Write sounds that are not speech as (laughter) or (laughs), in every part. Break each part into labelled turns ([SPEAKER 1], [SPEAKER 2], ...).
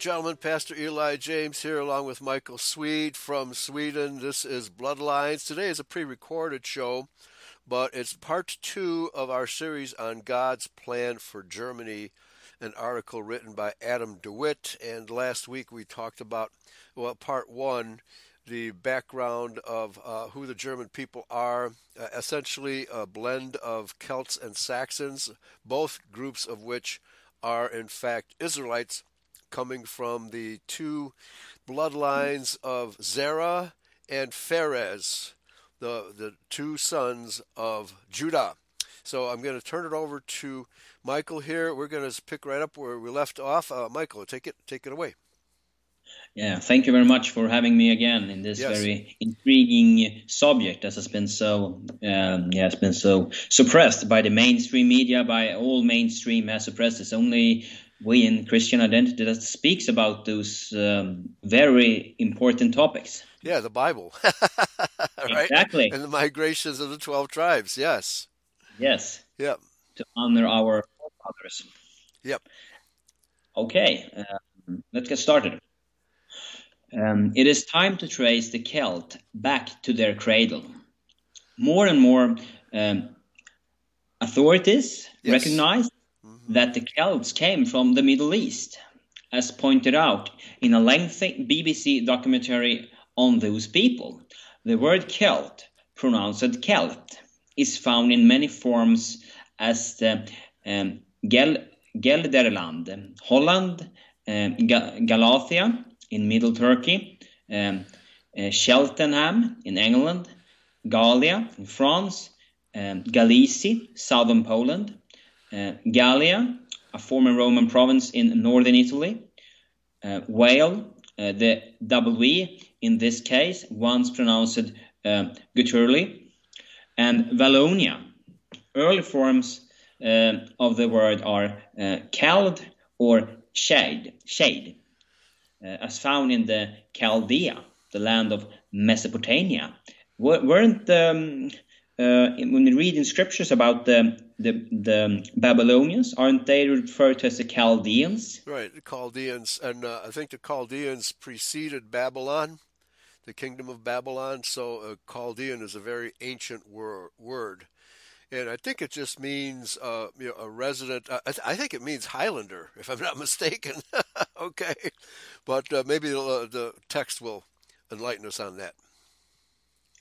[SPEAKER 1] Gentlemen. Pastor Eli James here, along with Mikael Swede from Sweden. This is Bloodlines. Today is a pre recorded show, but it's part two of our series on God's plan for Germany, an article written by Adam DeWitt. And last week we talked about, well, part one, the background of uh, who the German people are, uh, essentially a blend of Celts and Saxons, both groups of which are in fact Israelites coming from the two bloodlines of Zerah and Pharez, the, the two sons of Judah. So I'm going to turn it over to Mikael here. We're going to pick right up where we left off. Uh, Mikael, take it take it away.
[SPEAKER 2] Yeah, thank you very much for having me again in this yes. very intriguing subject that has been so um, yeah, has been so suppressed by the mainstream media, by all mainstream has suppressed. It's only we in Christian identity that speaks about those um, very important topics.
[SPEAKER 1] Yeah, the Bible, (laughs) right?
[SPEAKER 2] Exactly,
[SPEAKER 1] and the migrations of the twelve tribes. Yes.
[SPEAKER 2] Yes.
[SPEAKER 1] Yep.
[SPEAKER 2] To honor our forefathers.
[SPEAKER 1] Yep.
[SPEAKER 2] Okay, um, let's get started. Um, it is time to trace the Celt back to their cradle. More and more um, authorities yes. recognize. That the Celts came from the Middle East, as pointed out in a lengthy BBC documentary on those people. The word Celt, pronounced Celt, is found in many forms as the um, Gel- Gelderland, Holland, um, Ga- Galatia, in Middle Turkey, um, uh, Cheltenham in England, Gallia in France, um, Galicia, southern Poland, Gallia, a former Roman province in northern Italy, uh, Wale, uh, the W in this case, once pronounced uh, Guturli, and Wallonia. Early forms uh, of the word are uh, Cald or shade, shade. Uh, as found in the Chaldea, the land of Mesopotamia. weren't um, uh, when we read in scriptures about the, the, the Babylonians, aren't they referred to as the Chaldeans?
[SPEAKER 1] Right, the Chaldeans, and uh, I think the Chaldeans preceded Babylon, the kingdom of Babylon. So uh, Chaldean is a very ancient wor- word and I think it just means uh, you know a resident. Uh, I, th- I, think it means Highlander, if I'm not (laughs) mistaken. (laughs) okay, but uh, maybe the, uh, the, text will enlighten us on that.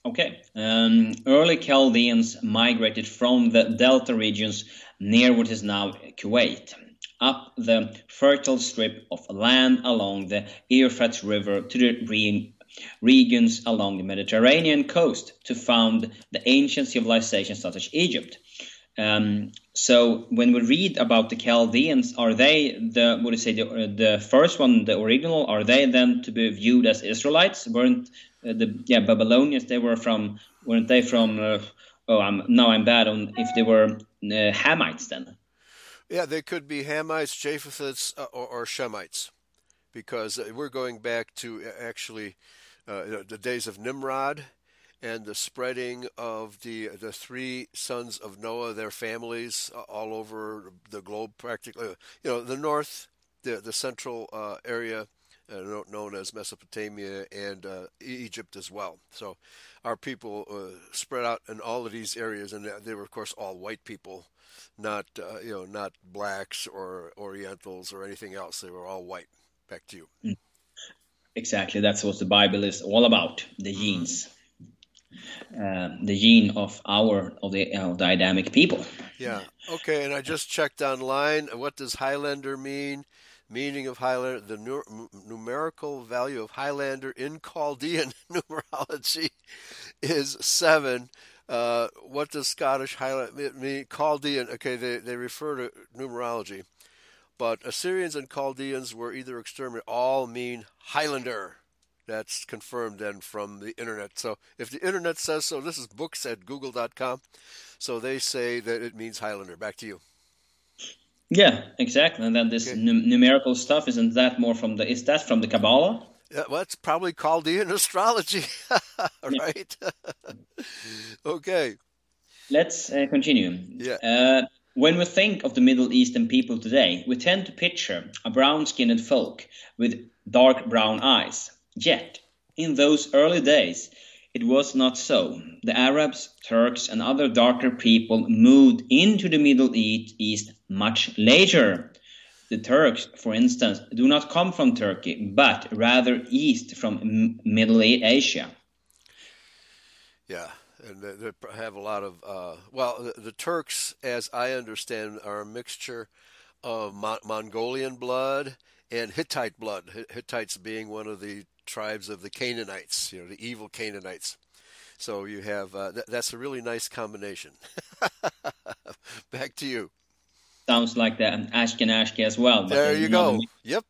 [SPEAKER 2] Okay, um, early Chaldeans migrated from the delta regions near what is now Kuwait up the fertile strip of land along the Euphrates River to the regions along the Mediterranean coast to found the ancient civilizations such as Egypt. Um, so when we read about the Chaldeans, are they the what do you say the, the first one, the original? Are they then to be viewed as Israelites? Weren't uh, the yeah Babylonians? They were from weren't they from? Uh, oh, I'm now I'm bad on if they were uh, Hamites then.
[SPEAKER 1] Yeah, they could be Hamites, Japhethites, uh, or, or Shemites, because uh, we're going back to uh, actually the days of Nimrod and the spreading of the the three sons of Noah, their families uh, all over the globe, practically. You know, the north, the the central uh, area uh, known as Mesopotamia and uh, Egypt as well. So, our people uh, spread out in all of these areas, and they were, of course, all white people, not you know, not blacks or Orientals or anything else. They were all white. Back to you. Mm.
[SPEAKER 2] Exactly, that's what the Bible is all about the genes. Uh, the gene of our of the the Adamic people.
[SPEAKER 1] Yeah. Okay. And I just checked online. What does Highlander mean? Meaning of Highlander: the nu- numerical value of Highlander in Chaldean (laughs) numerology is seven. Uh, what does Scottish Highlander mean? Chaldean. Okay, they they refer to numerology. But Assyrians and Chaldeans were either exterminated. All mean Highlander. That's confirmed then from the internet. So if the internet says so, this is books at google.com. So they say that it means Highlander. Back to you.
[SPEAKER 2] Yeah, exactly. And then this okay. numerical stuff isn't that more from the is that from the Kabbalah?
[SPEAKER 1] Yeah, well, it's probably Chaldean (laughs) astrology, (laughs) right? (laughs) okay.
[SPEAKER 2] Let's uh, continue.
[SPEAKER 1] Yeah.
[SPEAKER 2] Uh, When we think of the Middle Eastern people today, we tend to picture a brown skinned folk with dark brown eyes. Yet, in those early days, it was not so. The Arabs, Turks, and other darker people moved into the Middle East much later. The Turks, for instance, do not come from Turkey, but rather east from Middle Asia.
[SPEAKER 1] Yeah, and they have a lot of uh, well, the, Turks, as I understand, are a mixture of Mo- Mongolian blood and Hittite blood. Hittites being one of the tribes of the Canaanites, you know, the evil Canaanites. So you have uh, th- that's a really nice combination. (laughs) Back to you.
[SPEAKER 2] Sounds like that Ashkenazi as well.
[SPEAKER 1] there you go. Yep,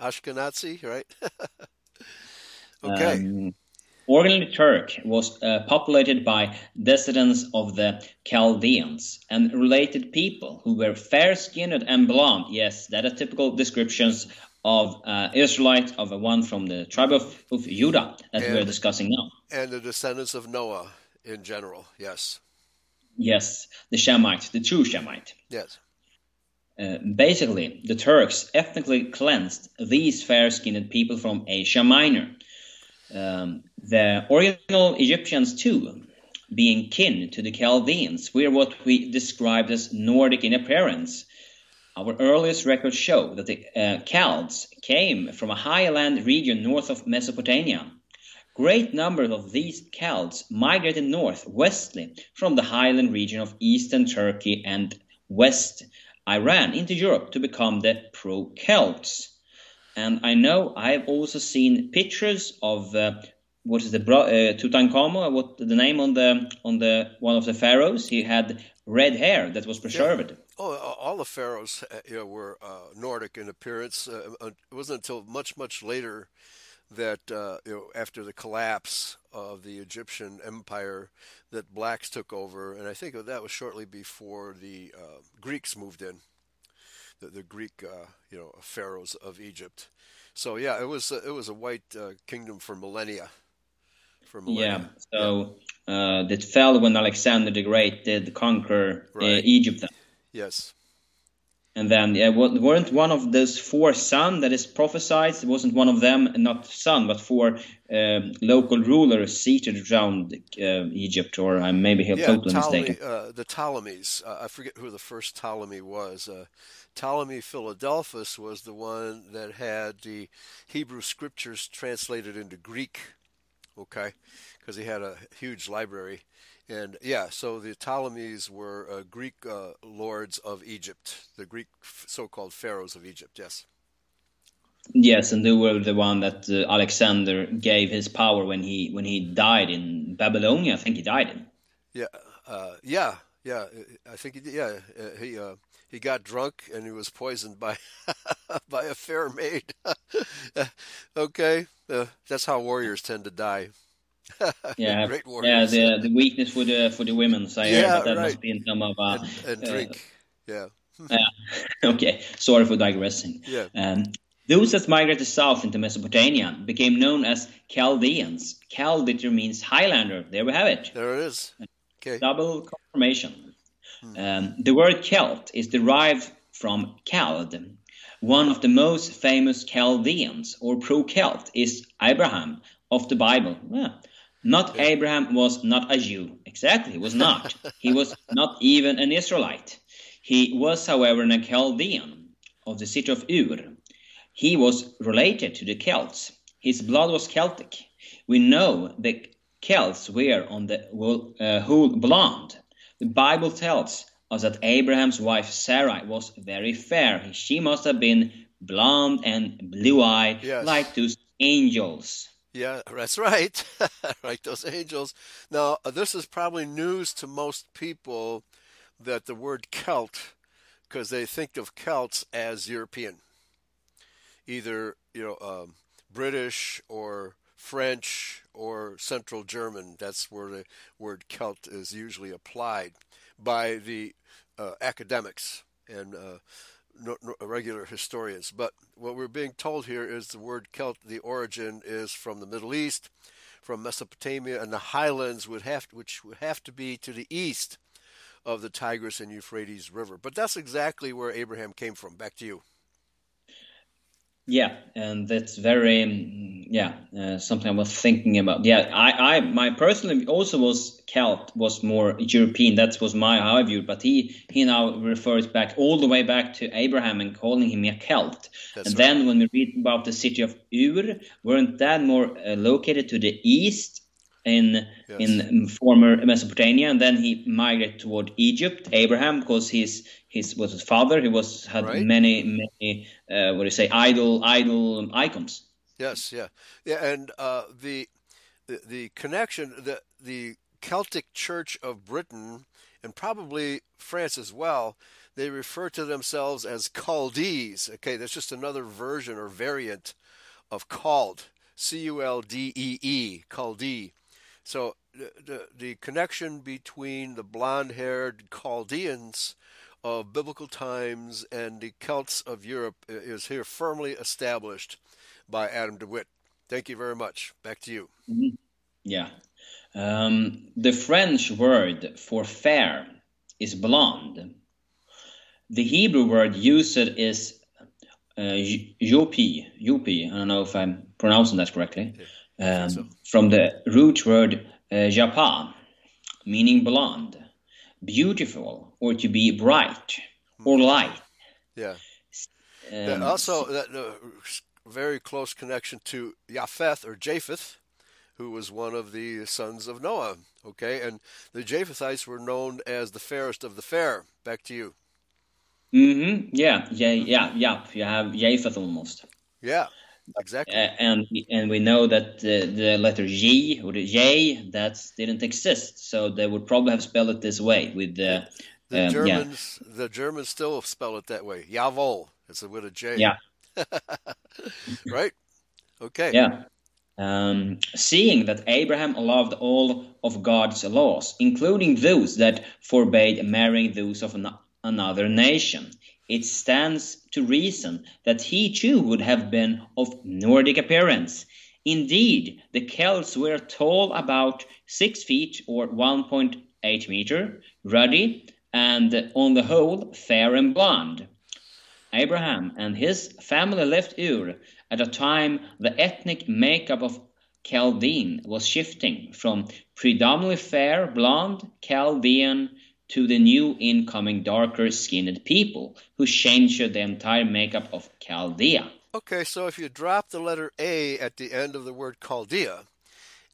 [SPEAKER 1] Ashkenazi, right? (laughs) okay. Um,
[SPEAKER 2] Originally Turk was uh, populated by descendants of the Chaldeans and related people who were fair-skinned and blonde. Yes, that are typical descriptions of uh, Israelite of one from the tribe of, of Judah that and, we're discussing now.
[SPEAKER 1] And the descendants of Noah in general, yes.
[SPEAKER 2] Yes, the Shemite, the true Shemite.
[SPEAKER 1] Yes.
[SPEAKER 2] Uh, basically, the Turks ethnically cleansed these fair-skinned people from Asia Minor. Um, the original Egyptians, too, being kin to the Chaldeans, were what we described as Nordic in appearance our earliest records show that the uh, Chalds came from a highland region north of Mesopotamia. Great numbers of these Celts migrated north westly from the highland region of eastern Turkey and west Iran into Europe to become the Pro-Celts. And I know I've also seen pictures of uh, what is the uh, Tutankhamun? What the name on the on the one of the pharaohs? He had red hair that was preserved. Yeah.
[SPEAKER 1] Oh, all the pharaohs uh, you know, were uh, Nordic in appearance. Uh, uh, it wasn't until much, much later that uh, you know, after the collapse of the Egyptian empire, that blacks took over, and I think that was shortly before the uh, Greeks moved in, the, the Greek you know pharaohs of Egypt. So yeah, it was it was a white kingdom for millennia.
[SPEAKER 2] For millennia. Yeah. So uh, that fell when Alexander the Great did conquer right. Egypt.
[SPEAKER 1] Yes.
[SPEAKER 2] And then, yeah, weren't one of those four sons that is prophesied? It wasn't one of them, not son, but four um, local rulers seated around uh, Egypt, or I maybe have yeah, totally Ptolemy, mistaken.
[SPEAKER 1] Uh, the Ptolemies. Uh, I forget who the first Ptolemy was. Uh, Ptolemy Philadelphus was the one that had the Hebrew scriptures translated into Greek. Okay, because he had a huge library. And yeah, so the Ptolemies were uh, Greek uh, lords of Egypt, the Greek so-called pharaohs of Egypt. Yes.
[SPEAKER 2] Yes, and they were the one that uh, Alexander gave his power when he when he died in Babylonia. I think he died in.
[SPEAKER 1] Yeah, uh, yeah, yeah. I think he yeah uh, he uh, he got drunk and he was poisoned by (laughs) by a fair maid. (laughs) okay, that's how warriors tend to die. (laughs)
[SPEAKER 2] yeah, great Yeah, the the weakness for the for the women. So yeah, that, right. must be in some of uh,
[SPEAKER 1] and, and drink. Uh,
[SPEAKER 2] yeah. (laughs) (laughs) okay. Sorry for digressing.
[SPEAKER 1] Yeah.
[SPEAKER 2] Um, those that migrated south into Mesopotamia became known as Chaldeans. Chal literally means Highlander. There we have it.
[SPEAKER 1] There it is. Okay.
[SPEAKER 2] Double confirmation. Hmm. Um, the word Celt is derived from Chald. One of the most famous Chaldeans or pro-Celt is Abraham of the Bible. Yeah. Not Abraham was not a Jew. Exactly, he was not. (laughs) he was not even an Israelite. He was, however, an Chaldean of the city of Ur. He was related to the Celts. His blood was Celtic. We know the Celts were on the uh, whole blonde. The Bible tells us that Abraham's wife Sarah was very fair. She must have been blonde and blue-eyed, yes. like those angels.
[SPEAKER 1] Yeah, that's right. (laughs) like those angels. Now, uh, this is probably news to most people that the word Celt, because they think of Celts as European, either you know um, British or French or Central German. That's where the word Celt is usually applied by the uh, academics and uh, regular historians. But what we're being told here is the word Celt, the origin is from the Middle East, from Mesopotamia, and the highlands would have, which would have to be to the east of the Tigris and Euphrates River. But that's exactly where Abraham came from. Back to you.
[SPEAKER 2] Yeah, and that's very um, yeah uh, something I was thinking about. Yeah, I, I my personally also was Celt was more European. That was my how I viewed. But he he now refers back all the way back to Abraham and calling him a Celt. That's and right. then when we read about the city of Ur, weren't that more uh, located to the east in yes. in former Mesopotamia, and then he migrated toward Egypt. Abraham, because his his was his father. He was had right. many many uh, what do you say idol idol icons.
[SPEAKER 1] Yes, yeah, yeah, and uh, the, the the connection the the Celtic Church of Britain and probably France as well. They refer to themselves as Culdees. Okay, that's just another version or variant of Chald. C U L D E E, Culdee. So the, the, the connection between the blonde haired Chaldeans of biblical times and the Celts of Europe is here firmly established by Adam DeWitt. Thank you very much. Back to you.
[SPEAKER 2] Mm-hmm. Yeah. Um, the French word for fair is blonde. The Hebrew word used is uh, yopi. Yopi. I don't know if I'm pronouncing that correctly. Yeah um, so. from the root word uh, japa, meaning blonde, beautiful, or to be bright or hmm. light.
[SPEAKER 1] Yeah. Um, also, that uh, very close connection to Japheth or Japheth, who was one of the sons of Noah. Okay, and the Japhethites were known as the fairest of the fair. Back to you.
[SPEAKER 2] Mm-hmm. Yeah, yeah, yeah, yeah. You have Japheth almost.
[SPEAKER 1] Yeah. Exactly.
[SPEAKER 2] And and we know that the, the letter J or the J that didn't exist, so they would probably have spelled it this way with the.
[SPEAKER 1] The um, Germans, yeah. the Germans still spell it that way. Jawohl. It's with a J.
[SPEAKER 2] Yeah. (laughs)
[SPEAKER 1] right. Okay.
[SPEAKER 2] Yeah. Um, seeing that Abraham loved all of God's laws, including those that forbade marrying those of an, another nation, it stands to reason that he too would have been of Nordic appearance. Indeed, the Celts were tall about six feet or 1.8 meter, ruddy, and on the whole fair and blond. Abraham and his family left Ur at a time the ethnic makeup of Chaldean was shifting from predominantly fair, blond Chaldean to the new incoming darker skinned people who changed the entire makeup of Chaldea.
[SPEAKER 1] Okay, so if you drop the letter A at the end of the word Chaldea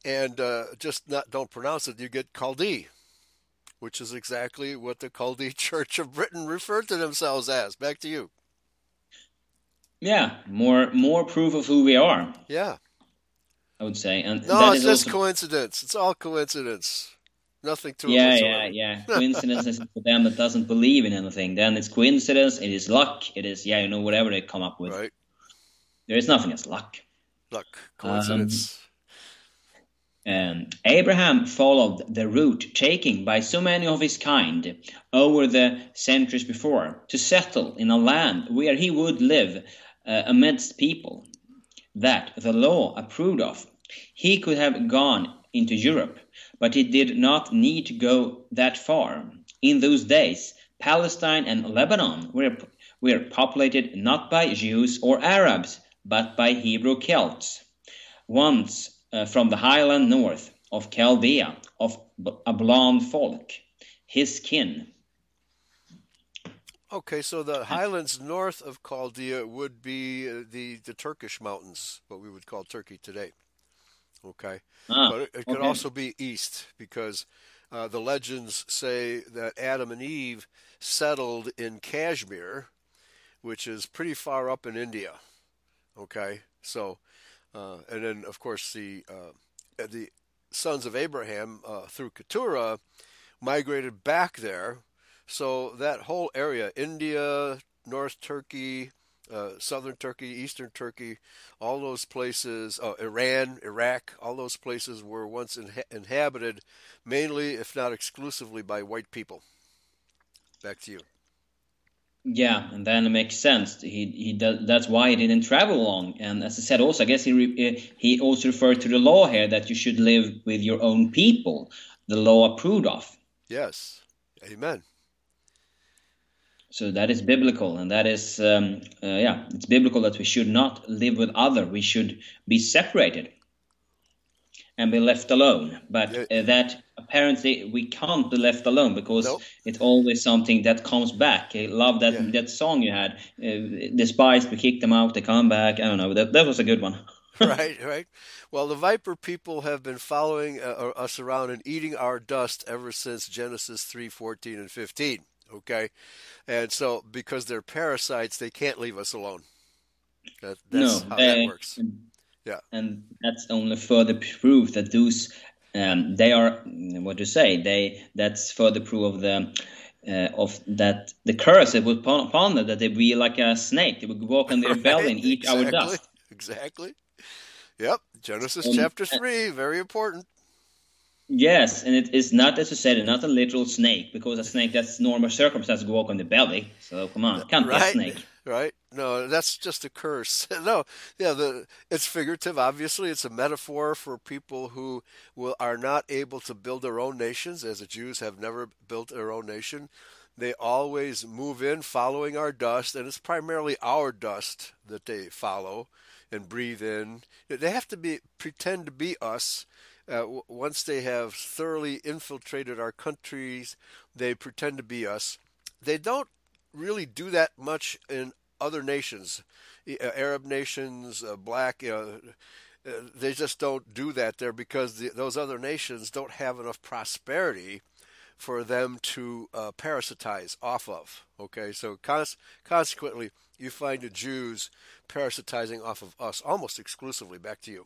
[SPEAKER 1] and uh, just not don't pronounce it, you get Chaldee, which is exactly what the Chaldee (laughs) Church of Britain referred to themselves as. Back to you.
[SPEAKER 2] Yeah, more more proof of who we are.
[SPEAKER 1] Yeah.
[SPEAKER 2] I would say. And
[SPEAKER 1] no, it's just also... coincidence. It's all coincidence. Nothing to
[SPEAKER 2] yeah, yeah, yeah. (laughs) Coincidence is for them that doesn't believe in anything. Then it's coincidence. It is luck. It is yeah, you know, whatever they come up with.
[SPEAKER 1] Right.
[SPEAKER 2] There is nothing as luck.
[SPEAKER 1] Luck, coincidence.
[SPEAKER 2] Um, um, Abraham followed the route taken by so many of his kind over the centuries before to settle in a land where he would live uh, amidst people that the law approved of. He could have gone into Europe but it did not need to go that far. In those days, Palestine and Lebanon were, were populated not by Jews or Arabs, but by Hebrew Celts, once uh, from the highland north of Chaldea, of a blond folk, his kin.
[SPEAKER 1] Okay, so the highlands north of Chaldea would be uh, the, the Turkish mountains, what we would call Turkey today. Okay, ah, but it, it could okay. also be east because uh, the legends say that Adam and Eve settled in Kashmir, which is pretty far up in India. Okay, so uh, and then of course the uh, the sons of Abraham uh, through Keturah migrated back there. So that whole area, India, North Turkey, uh, southern Turkey, eastern Turkey, all those places, uh, Iran, Iraq, all those places were once inhabited mainly, if not exclusively, by white people. Back to you.
[SPEAKER 2] Yeah, and then it makes sense. He he does. That's why he didn't travel long. And as I said, also I guess he re, he also referred to the law here that you should live with your own people, the law approved of.
[SPEAKER 1] Yes, Amen.
[SPEAKER 2] So that is biblical, and that is, um, uh, yeah, it's biblical that we should not live with other. We should be separated and be left alone. But uh, that apparently we can't be left alone because nope. it's always something that comes back. I love that yeah. that song you had. Uh, despised, we kicked them out, they come back. I don't know. That that was a good one. (laughs)
[SPEAKER 1] right, right. Well, the viper people have been following uh, us around and eating our dust ever since Genesis three fourteen and fifteen. Okay, and so because they're parasites, they can't leave us alone. That, that's no, how that works. Yeah,
[SPEAKER 2] and that's only further proof that those um, they are what you say they that's further proof of the uh, of that the curse that was upon them that they be like a snake. They would walk on their (laughs) right, belly and eat
[SPEAKER 1] exactly,
[SPEAKER 2] our dust.
[SPEAKER 1] exactly yep genesis um, chapter 3 very important
[SPEAKER 2] Yes, and it is not, as you said, not a literal snake because a snake that's normal circumstance walk on the belly. So come on, can't right, be a snake.
[SPEAKER 1] Right? No, that's just a curse. (laughs) no, yeah, the it's figurative. Obviously, it's a metaphor for people who will are not able to build their own nations, as the Jews have never built their own nation. They always move in following our dust, and it's primarily our dust that they follow and breathe in. They have to be pretend to be us uh, once they have thoroughly infiltrated our countries, they pretend to be us. They don't really do that much in other nations, uh, Arab nations, uh, black. You know, uh, they just don't do that there because the, those other nations don't have enough prosperity for them to uh, parasitize off of. Okay, so cons- consequently, you find the Jews parasitizing off of us almost exclusively. Back to you.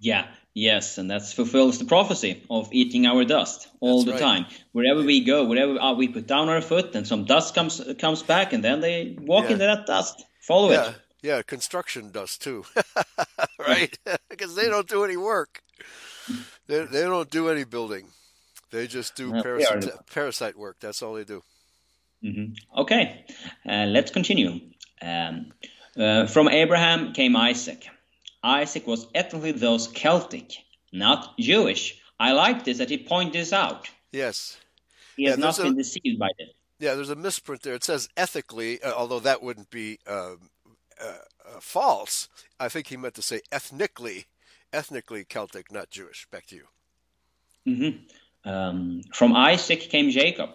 [SPEAKER 2] Yeah, yes, and that fulfills the prophecy of eating our dust all That's the right. time. Wherever we go, wherever uh, we put down our foot, and some dust comes comes back, and then they walk yeah. into that dust. Follow
[SPEAKER 1] yeah.
[SPEAKER 2] it.
[SPEAKER 1] Yeah, construction dust too, (laughs) right? (laughs) because they don't do any work. They they don't do any building. They just do parasite, parasite work. That's all they do.
[SPEAKER 2] Mm-hmm. Okay, uh, let's continue. Um, uh, from Abraham came Isaac. Isaac was ethnically those Celtic, not Jewish. I like this that he pointed this out.
[SPEAKER 1] Yes.
[SPEAKER 2] He has yeah, not been a, deceived by this.
[SPEAKER 1] Yeah, there's a misprint there. It says ethically, uh, although that wouldn't be uh, uh, uh, false. I think he meant to say ethnically, ethnically Celtic, not Jewish. Back to you.
[SPEAKER 2] Mm-hmm. Um, from Isaac came Jacob,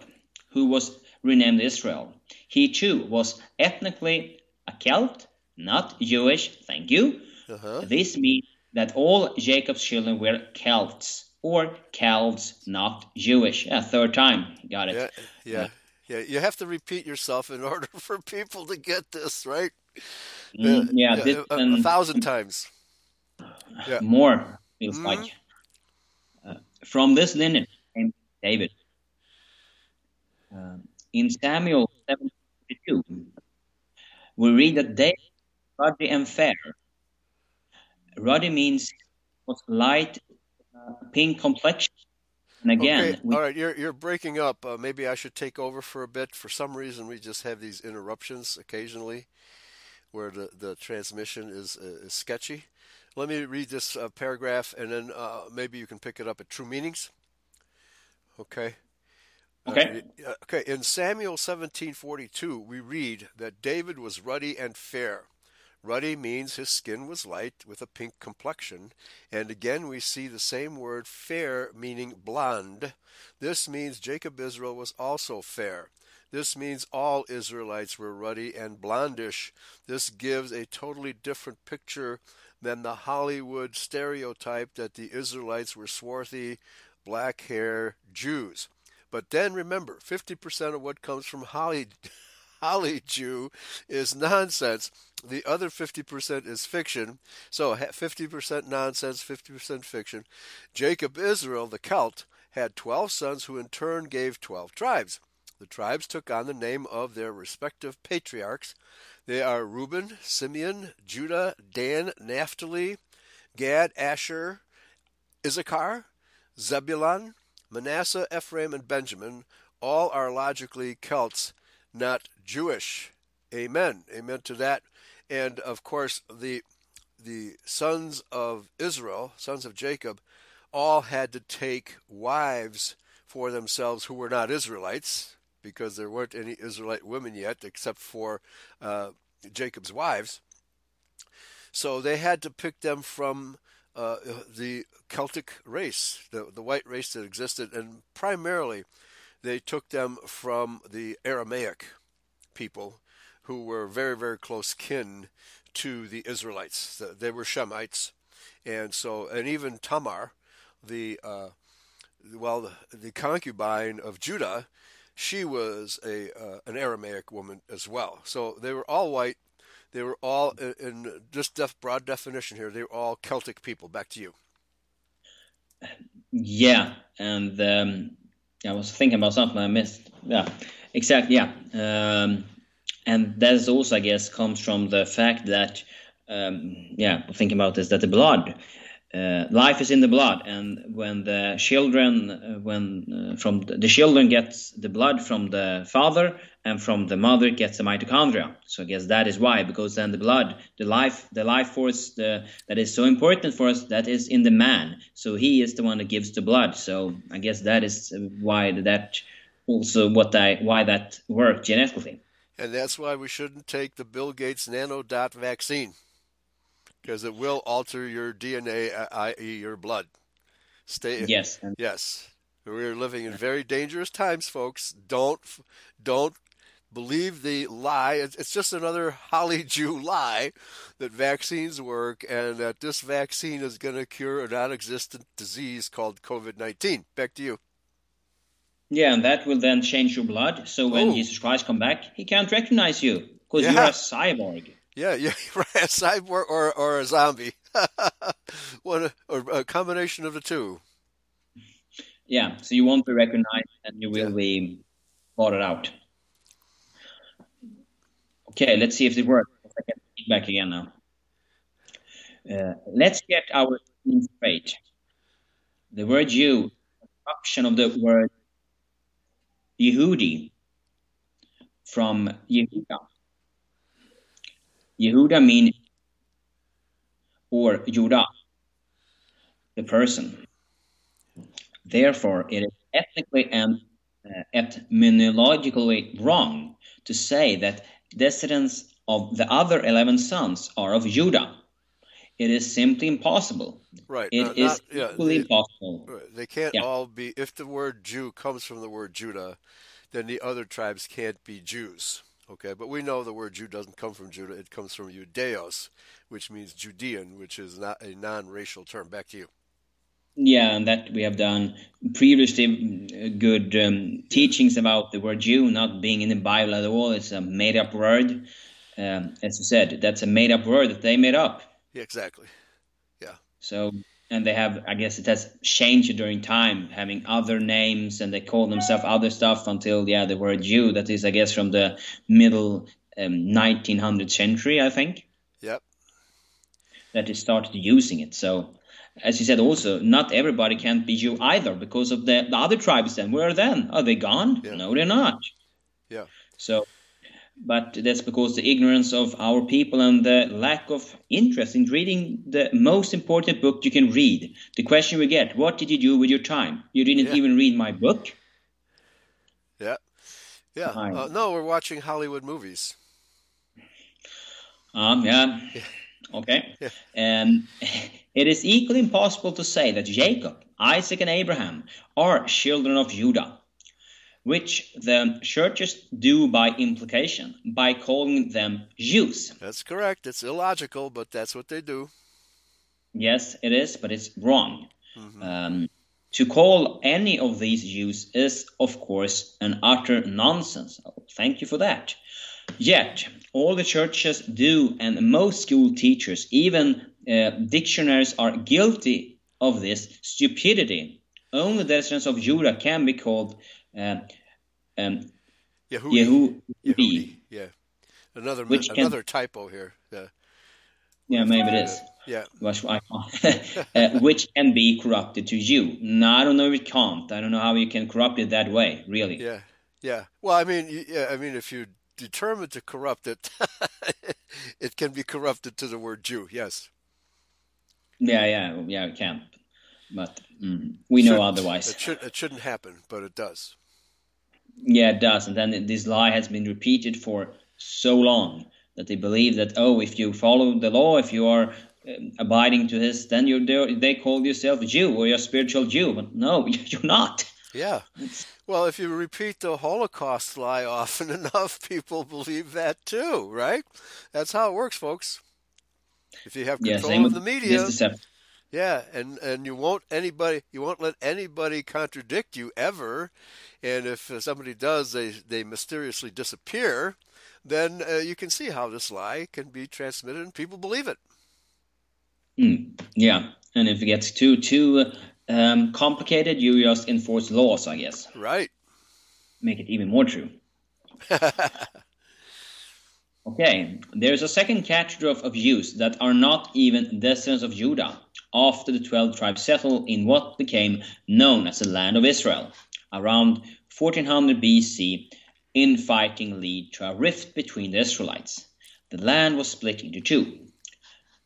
[SPEAKER 2] who was renamed Israel. He too was ethnically a Celt, not Jewish. Thank you uh-huh. This means that all Jacob's children were Celts or Celts, not Jewish. Yeah, third time, got
[SPEAKER 1] it. Yeah, yeah, yeah. You have to repeat yourself in (laughs) order for people to get this, right?
[SPEAKER 2] Mm, yeah, yeah
[SPEAKER 1] this, a, a, thousand times.
[SPEAKER 2] Yeah. More feels mm-hmm. like. Uh, from this lineage came David. Uh, in Samuel 7:22, we read that David, ruddy and fair, Ruddy means light uh, pink complexion. And again,
[SPEAKER 1] okay. we... all right, you're you're breaking up. Uh, maybe I should take over for a bit. For some reason, we just have these interruptions occasionally, where the the transmission is uh, is sketchy. Let me read this uh, paragraph, and then uh, maybe you can pick it up at True Meanings. Okay.
[SPEAKER 2] Okay.
[SPEAKER 1] Okay. In Samuel 17:42, we read that David was ruddy and fair. Ruddy means his skin was light with a pink complexion, and again we see the same word fair meaning blonde. This means Jacob Israel was also fair. This means all Israelites were ruddy and blondish. This gives a totally different picture than the Hollywood stereotype that the Israelites were swarthy, black hair Jews. But then remember, 50% of what comes from Holly, (laughs) Holly Jew is nonsense. The other 50% is fiction. So 50% nonsense, 50% fiction. Jacob Israel, the Celt, had 12 sons who in turn gave 12 tribes. The tribes took on the name of their respective patriarchs. They are Reuben, Simeon, Judah, Dan, Naphtali, Gad, Asher, Issachar, Zebulun, Manasseh, Ephraim, and Benjamin. All are logically Celts, not Jewish. Amen. Amen to that. And of course, the the sons of Israel, sons of Jacob, all had to take wives for themselves who were not Israelites, because there weren't any Israelite women yet, except for uh, Jacob's wives. So they had to pick them from uh, the Celtic race, the, the white race that existed, and primarily they took them from the Aramaic people who were very, very close kin to the Israelites. They were Shemites. And so, and even Tamar, the, uh, well, the, the concubine of Judah, she was a uh, an Aramaic woman as well. So they were all white. They were all, in just def, broad definition here, they were all Celtic people. Back to you.
[SPEAKER 2] Yeah, and um, I was thinking about something I missed. Yeah, exactly. Yeah, um, and that is also, I guess, comes from the fact that, um, yeah, thinking about this, that the blood uh, life is in the blood and when the children uh, when uh, from the, the, children gets the blood from the father and from the mother gets the mitochondria. So i guess that is why because then the blood the life the life force the, that is so important for us that is in the man. So he is the one that gives the blood. So i guess that is why that also what i why that worked genetically.
[SPEAKER 1] And that's why we shouldn't take the bill gates nanodot vaccine because it will alter your DNA, uh, i.e., your blood.
[SPEAKER 2] Stay. Yes.
[SPEAKER 1] Yes. We're living in very dangerous times, folks. Don't don't believe the lie. It's just another Holly (laughs) Jew lie that vaccines work and that this vaccine is going to cure a non-existent disease called COVID-19. Back to you.
[SPEAKER 2] Yeah, and that will then change your blood. So when oh. Jesus Christ come back, he can't recognize you because yeah. you're a cyborg.
[SPEAKER 1] Yeah, yeah, (laughs) right. A cyborg or or a zombie, (laughs) one or a combination of the two.
[SPEAKER 2] Yeah, so you won't be recognized, and you will yeah. be blotted out. Okay, let's see if it works. I can back again now. Uh, let's get our theme straight. The word "you," option of the word Yehudi from Yehuda Yehuda means or Judah, the person. Therefore, it is ethnically and uh, etymologically wrong to say that descendants of the other 11 sons are of Judah. It is simply impossible.
[SPEAKER 1] Right.
[SPEAKER 2] It is not, yeah, equally they, impossible.
[SPEAKER 1] They can't yeah. all be, if the word Jew comes from the word Judah, then the other tribes can't be Jews. Okay, but we know the word Jew doesn't come from Judah; it comes from Judeos, which means Judean, which is not a non-racial term. Back to you.
[SPEAKER 2] Yeah, and that we have done previously uh, good um, teachings about the word Jew not being in the Bible at all. It's a made-up word. Um, as you said, that's a made-up word that they made up.
[SPEAKER 1] Yeah, exactly. Yeah.
[SPEAKER 2] So and they have i guess it has changed during time having other names and they call themselves other stuff until yeah the word jew. That is i guess from the middle um, 1900th century i think.
[SPEAKER 1] Yep.
[SPEAKER 2] That they started using it. So as you said also not everybody can be jew either because of the, the other tribes then. Where are then? Are they gone? Yeah. no they're not.
[SPEAKER 1] Yeah.
[SPEAKER 2] So but that's because the ignorance of our people and the lack of interest in reading the most important book you can read. The question we get, what did you do with your time? You didn't yeah. even read my book?
[SPEAKER 1] Yeah. Yeah. Uh, no, we're watching Hollywood movies.
[SPEAKER 2] Um, yeah. (laughs) yeah. Okay. Yeah. And (laughs) it is equally impossible to say that Jacob, Isaac, and Abraham are children of Judah which the churches do by implication by calling them Jews.
[SPEAKER 1] That's correct. It's illogical, but that's what they do.
[SPEAKER 2] Yes, it is, but it's wrong. Mm-hmm. Um, to call any of these Jews is, of course, an utter nonsense. Thank you for that. Yet, all the churches do, and most school teachers, even uh, dictionaries, are guilty of this stupidity. Only the descendants of Judah can be called uh, um,
[SPEAKER 1] Yehudi. Yehudi. Yeah. Another Which another can, typo here. Yeah.
[SPEAKER 2] Yeah, maybe it is.
[SPEAKER 1] Yeah. (laughs)
[SPEAKER 2] uh, which can be corrupted to you. No, I don't know if it can't. I don't know how you can corrupt it that way, really.
[SPEAKER 1] Yeah. Yeah. Well, I mean, yeah, I mean, if you determine to corrupt it, (laughs) it can be corrupted to the word Jew. Yes.
[SPEAKER 2] Yeah, yeah, yeah, it can. but mm, we know
[SPEAKER 1] Shouldn't-
[SPEAKER 2] otherwise.
[SPEAKER 1] It, should, it shouldn't happen, but it does.
[SPEAKER 2] Yeah, it does. And then this lie has been repeated for so long that they believe that, oh, if you follow the law, if you are um, abiding to this, then you're there, they call yourself a Jew or you're a spiritual Jew. But no, (laughs) you're not.
[SPEAKER 1] Yeah. Well, if you repeat the Holocaust lie often (laughs) enough, people believe that too, right? That's how it works, folks. If you have
[SPEAKER 2] Yeah,
[SPEAKER 1] control
[SPEAKER 2] same
[SPEAKER 1] of the media. Yeah, and and you won't anybody, you won't let anybody contradict you ever. And if uh, somebody does, they they mysteriously disappear. Then uh, you can see how this lie can be transmitted, and people believe it.
[SPEAKER 2] Mm, yeah, and if it gets too too um, complicated, you just enforce laws, I guess.
[SPEAKER 1] Right.
[SPEAKER 2] Make it even more true. (laughs) Okay, there's a second category of Jews that are not even descendants of Judah after the 12 tribes settled in what became known as the land of Israel. Around 1400 BC, infighting led to a rift between the Israelites. The land was split into two.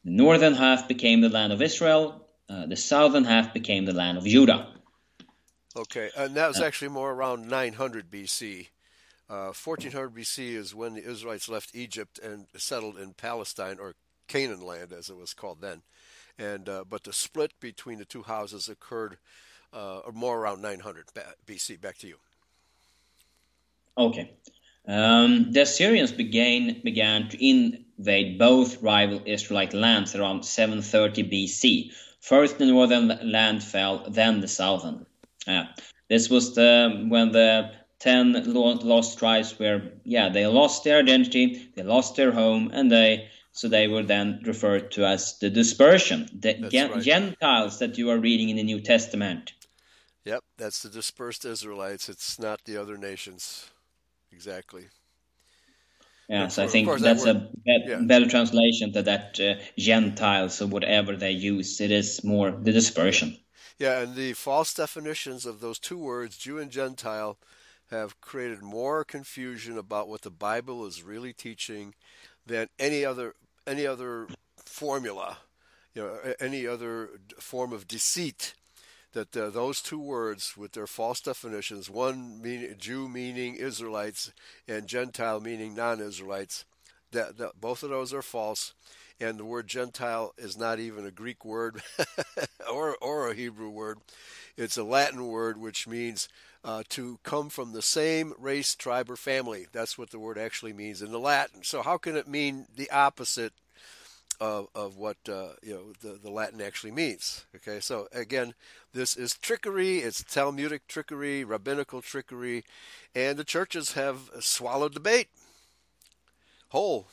[SPEAKER 2] The northern half became the land of Israel, uh, the southern half became the land of Judah.
[SPEAKER 1] Okay, and that was actually more around 900 BC. Uh, 1400 BC is when the Israelites left Egypt and settled in Palestine or Canaan land, as it was called then. And uh, but the split between the two houses occurred uh, more around 900 BC. Back to you.
[SPEAKER 2] Okay. Um, the Assyrians began began to invade both rival Israelite lands around 730 BC. First the northern land fell, then the southern. Yeah, this was the when the ten lost tribes were yeah they lost their identity, they lost their home, and they so they were then referred to as the dispersion, the Gen-
[SPEAKER 1] right.
[SPEAKER 2] Gentiles that you are reading in the New Testament.
[SPEAKER 1] Yep, that's the dispersed Israelites. It's not the other nations. Exactly.
[SPEAKER 2] Yeah, so I think
[SPEAKER 1] course that
[SPEAKER 2] that's a
[SPEAKER 1] word- yeah.
[SPEAKER 2] better translation to that uh, Gentiles or whatever they use. It is more the dispersion.
[SPEAKER 1] Yeah, and the false definitions of those two words, Jew and Gentile, have created more confusion about what the Bible is really teaching than any other any other formula, you know, any other form of deceit. That uh, those two words, with their false definitions, one meaning Jew meaning Israelites and Gentile meaning non-Israelites, that, that both of those are false and the word Gentile is not even a Greek word (laughs) or or a Hebrew word. It's a Latin word which means uh, to come from the same race, tribe, or family. That's what the word actually means in the Latin. So how can it mean the opposite of, of what uh, you know the, the Latin actually means? Okay, so again, this is trickery. It's Talmudic trickery, rabbinical trickery, and the churches have swallowed the bait whole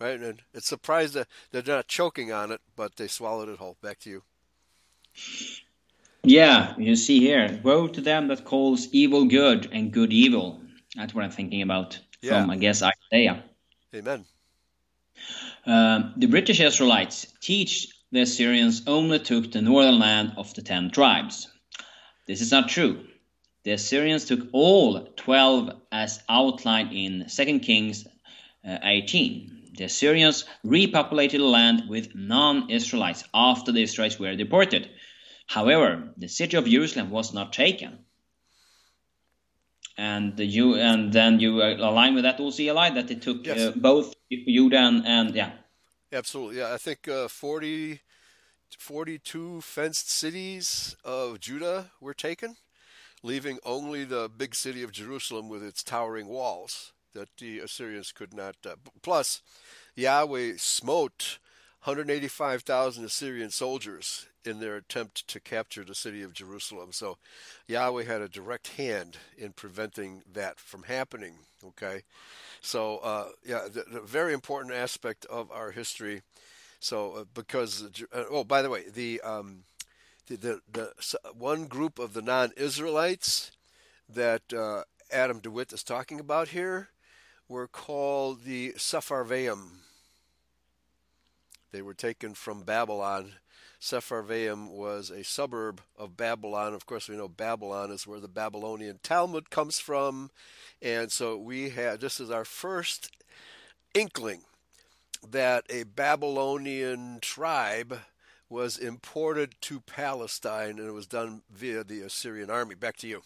[SPEAKER 1] right? And it's surprised that they're not choking on it, but they swallowed it whole. Back to you.
[SPEAKER 2] Yeah, you see here, woe to them that calls evil good and good evil. That's what I'm thinking about
[SPEAKER 1] Yeah.
[SPEAKER 2] from, I guess, Isaiah.
[SPEAKER 1] Amen.
[SPEAKER 2] Um, the British Israelites teach the Assyrians only took the northern land of the ten tribes. This is not true. The Assyrians took all 12 as outlined in 2 Kings uh, 18. The Assyrians repopulated the land with non Israelites after the Israelites were deported. However, the city of Jerusalem was not taken. And you and then you uh, align with that also, Eli, that they took
[SPEAKER 1] Yes.
[SPEAKER 2] uh, both Judah and, and yeah,
[SPEAKER 1] Absolutely. Yeah, I think uh, 40, 42 fenced cities of Judah were taken, leaving only the big city of Jerusalem with its towering walls that the Assyrians could not. Uh, plus, Yahweh smote 185,000 Assyrian soldiers in their attempt to capture the city of Jerusalem. So Yahweh had a direct hand in preventing that from happening. Okay. So, uh, yeah, the, the very important aspect of our history. So, uh, because, uh, oh, by the way, the, um, the, the, the one group of the non Israelites that uh, Adam DeWitt is talking about here were called the Sepharvaim. They were taken from Babylon. Sepharvaim was a suburb of Babylon. Of course, we know Babylon is where the Babylonian Talmud comes from. And so we had this is our first inkling that a Babylonian tribe was imported to Palestine, and it was done via the Assyrian army. Back to you.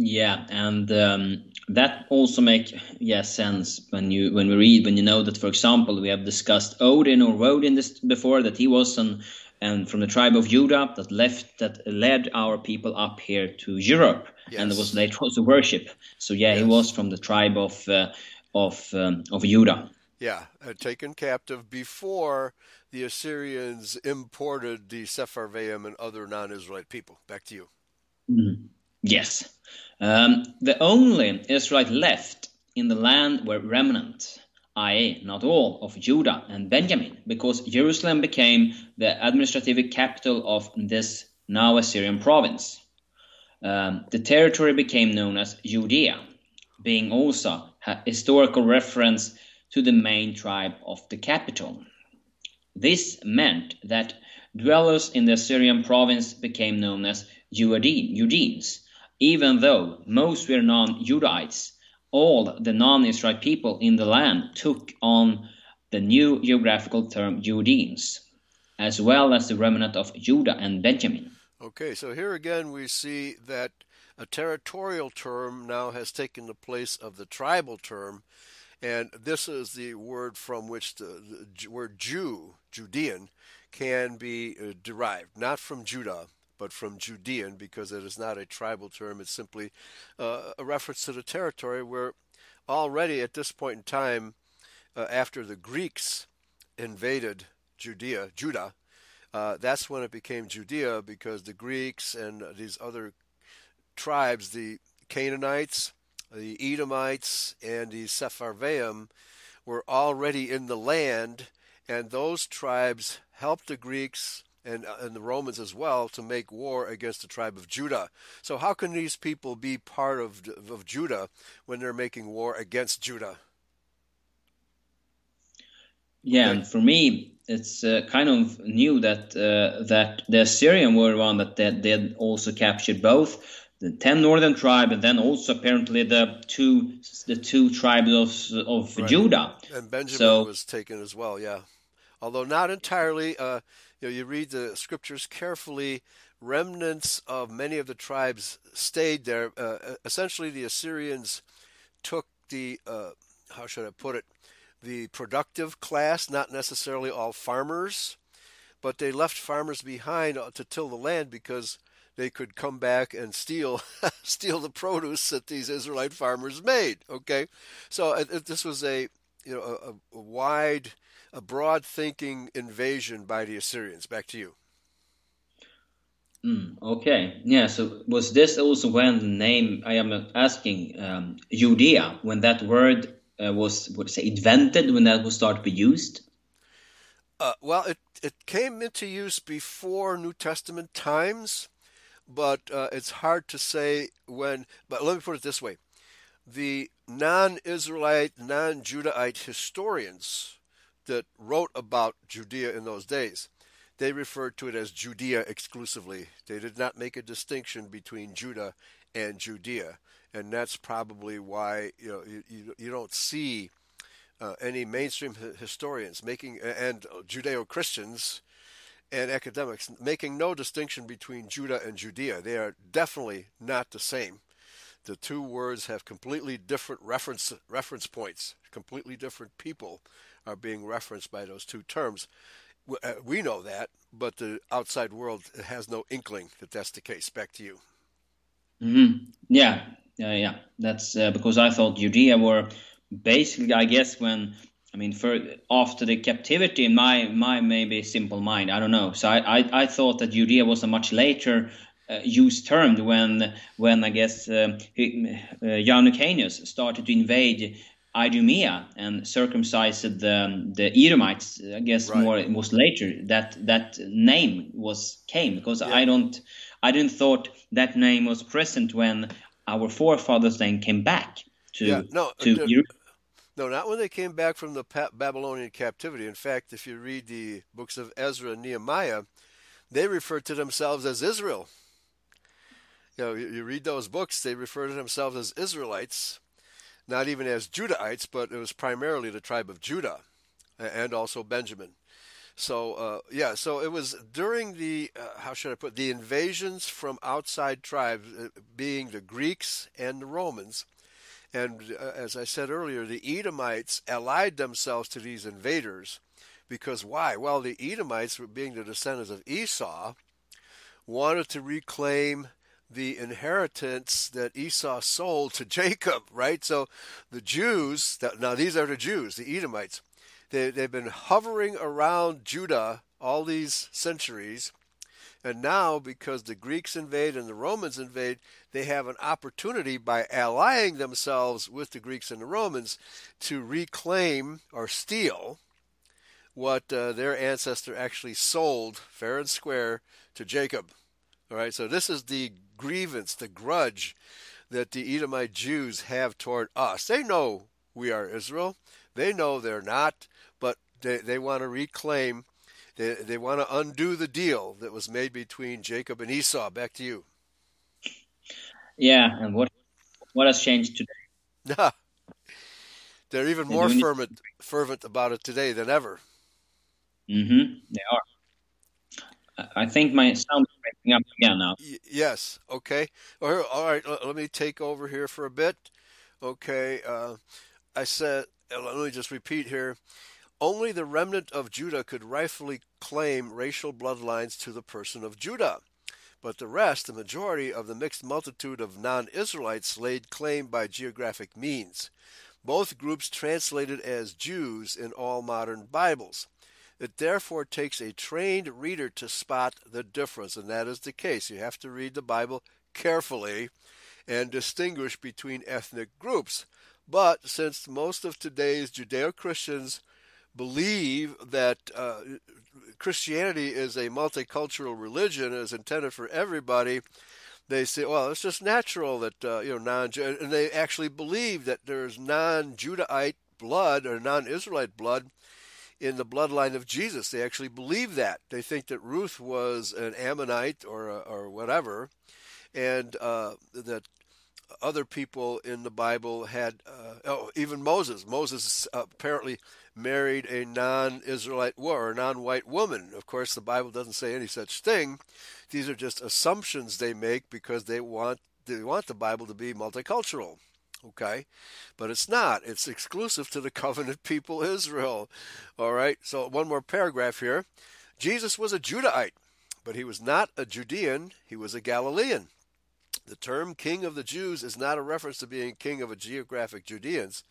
[SPEAKER 2] Yeah, and um, that also make yeah sense when you when we read when you know that for example we have discussed Odin or Woden this before that he was an and from the tribe of Judah that left that led our people up here to Europe yes. and was later also worship. So yeah, yes. he was from the tribe of uh, of um, of Judah.
[SPEAKER 1] Yeah, uh, taken captive before the Assyrians imported the Sepharvaim and other non-Israelite people. Back to you.
[SPEAKER 2] Mm-hmm. Yes. Um, the only Israelite left in the land were remnant, i.e., not all, of Judah and Benjamin, because Jerusalem became the administrative capital of this now Assyrian province. Um, the territory became known as Judea, being also a historical reference to the main tribe of the capital. This meant that dwellers in the Assyrian province became known as Judeans, even though most were non-Judahites, all the non-Israelite people in the land took on the new geographical term Judeans, as well as the remnant of Judah and Benjamin.
[SPEAKER 1] Okay, so here again we see that a territorial term now has taken the place of the tribal term, and this is the word from which the, the word Jew, Judean, can be uh, derived, not from Judah, but from Judean because it is not a tribal term. It's simply uh, a reference to the territory where already at this point in time, uh, after the Greeks invaded Judea, Judah, uh, that's when it became Judea because the Greeks and these other tribes, the Canaanites, the Edomites, and the Sepharvaim, were already in the land, and those tribes helped the Greeks and, uh, and the Romans as well to make war against the tribe of Judah. So how can these people be part of of Judah when they're making war against Judah?
[SPEAKER 2] Yeah, and for me, it's uh, kind of new that uh, that the Assyrian were one that they, they also captured both the ten northern tribe and then also apparently the two the two tribes of of right. Judah.
[SPEAKER 1] And Benjamin so, was taken as well. Yeah, although not entirely. Uh, you know, you read the scriptures carefully. Remnants of many of the tribes stayed there. Uh, essentially, the Assyrians took the uh, how should I put it, the productive class, not necessarily all farmers, but they left farmers behind uh, to till the land because they could come back and steal (laughs) steal the produce that these Israelite farmers made. Okay, so uh, this was a you know a, a wide a broad thinking invasion by the Assyrians. Back to you.
[SPEAKER 2] Mm, okay. Yeah. So was this also when the name I am asking um, Judea when that word uh, was say invented when that was started to be used?
[SPEAKER 1] Uh, well, it it came into use before New Testament times, but uh, it's hard to say when. But let me put it this way: the non-Israelite, non-Judahite historians that wrote about Judea in those days, they referred to it as Judea exclusively. They did not make a distinction between Judah and Judea, and that's probably why you know you, you, you don't see uh, any mainstream historians making and Judeo Christians and academics making no distinction between Judah and Judea. They are definitely not the same. The two words have completely different reference reference points, completely different people are being referenced by those two terms. Uh, we know that, but the outside world has no inkling that that's the case. Back to you.
[SPEAKER 2] Mm-hmm. Yeah, yeah, yeah. That's uh, because I thought Judea were basically, I guess, when I mean, for after the captivity, in my my maybe simple mind, I don't know. So I I, I thought that Judea was a much later uh, used term when when I guess uh, uh, started to invade Idumea and circumcised the, the Edomites. I guess right. more it was later that that name was came because yeah. I don't I didn't thought that name was present when our forefathers then came back to yeah, no, to
[SPEAKER 1] uh, No, not when they came back from the Babylonian captivity. In fact, if you read the books of Ezra and Nehemiah, they refer to themselves as Israel. You know, you, read those books; they refer to themselves as Israelites not even as Judahites, but it was primarily the tribe of Judah and also Benjamin. So uh, yeah, so it was during the uh, how should I put the invasions from outside tribes, uh, being the Greeks and the Romans, and uh, as I said earlier, the Edomites allied themselves to these invaders because why? Well, the Edomites, being the descendants of Esau, wanted to reclaim the inheritance that Esau sold to Jacob, right? So the Jews, now these are the Jews, the Edomites, they, they've been hovering around Judah all these centuries. And now, because the Greeks invade and the Romans invade, they have an opportunity by allying themselves with the Greeks and the Romans to reclaim or steal what uh, their ancestor actually sold fair and square to Jacob. All right, so this is the grievance, the grudge that the Edomite Jews have toward us. They know we are Israel. They know they're not, but they, they want to reclaim, they, they want to undo the deal that was made between Jacob and Esau. Back to you.
[SPEAKER 2] Yeah, and what what has changed today? (laughs)
[SPEAKER 1] They're even more fervent, fervent about it today than ever.
[SPEAKER 2] Mm-hmm. They are. I think my sound is breaking up again now.
[SPEAKER 1] Y- yes. Okay. All right. Let me take over here for a bit. Okay. Uh, I said. Uh, let me just repeat here. Only the remnant of Judah could rightfully claim racial bloodlines to the person of Judah. But the rest, the majority of the mixed multitude of non Israelites, laid claim by geographic means. Both groups translated as Jews in all modern Bibles. It therefore takes a trained reader to spot the difference, and that is the case. You have to read the Bible carefully and distinguish between ethnic groups. But since most of today's Judeo Christians believe that uh, Christianity is a multicultural religion, is intended for everybody, they say, well, it's just natural that uh, you know non and they actually believe that there's non-Judahite blood or non-Israelite blood in the bloodline of Jesus. They actually believe that. They think that Ruth was an Ammonite or or whatever, and uh, that other people in the Bible had, uh, oh, even Moses. Moses apparently married a non-Israelite or a non-white woman. Of course, the Bible doesn't say any such thing. These are just assumptions they make because they want they want the Bible to be multicultural. Okay? But it's not. It's exclusive to the covenant people Israel. All right? So, one more paragraph here. Jesus was a Judahite, but he was not a Judean, he was a Galilean. The term king of the Jews is not a reference to being king of a geographic Judeans,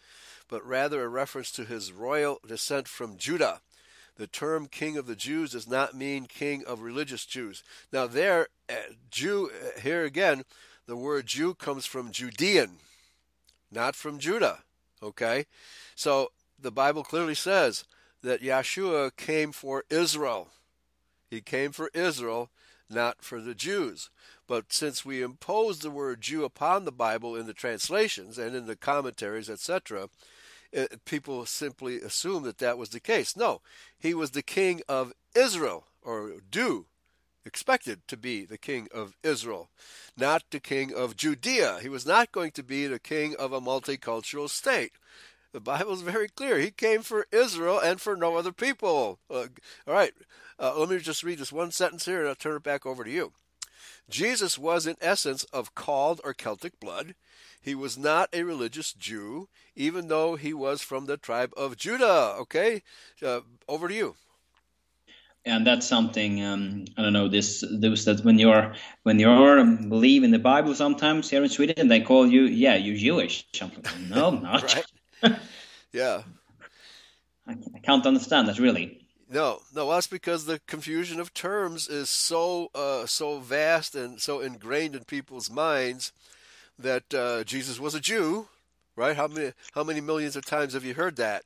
[SPEAKER 1] but rather a reference to his royal descent from Judah. The term king of the Jews does not mean king of religious Jews. Now, there, uh, Jew, uh, here again, the word Jew comes from Judean, not from Judah. Okay? So the Bible clearly says that Yeshua came for Israel. He came for Israel, not for the Jews. But since we impose the word Jew upon the Bible in the translations and in the commentaries, etc., eh, people simply assume that that was the case. No, he was the king of Israel, or do expected to be the king of Israel, not the king of Judea. He was not going to be the king of a multicultural state. The Bible is very clear. He came for Israel and for no other people. Uh, all right, uh, let me just read this one sentence here and I'll turn it back over to you. Jesus was, in essence, of Chald or Celtic blood. He was not a religious Jew, even though he was from the tribe of Judah. Okay, uh, over to you
[SPEAKER 2] and that's something um, I don't know. This those that when you're when you're um, believe in the Bible, sometimes here in Sweden they call you yeah you're Jewish. no, I'm not. (laughs) (laughs)
[SPEAKER 1] yeah,
[SPEAKER 2] I, I, can't understand that really.
[SPEAKER 1] No, no, that's because the confusion of terms is so uh, so vast and so ingrained in people's minds that uh, Jesus was a Jew, right? How many how many millions of times have you heard that?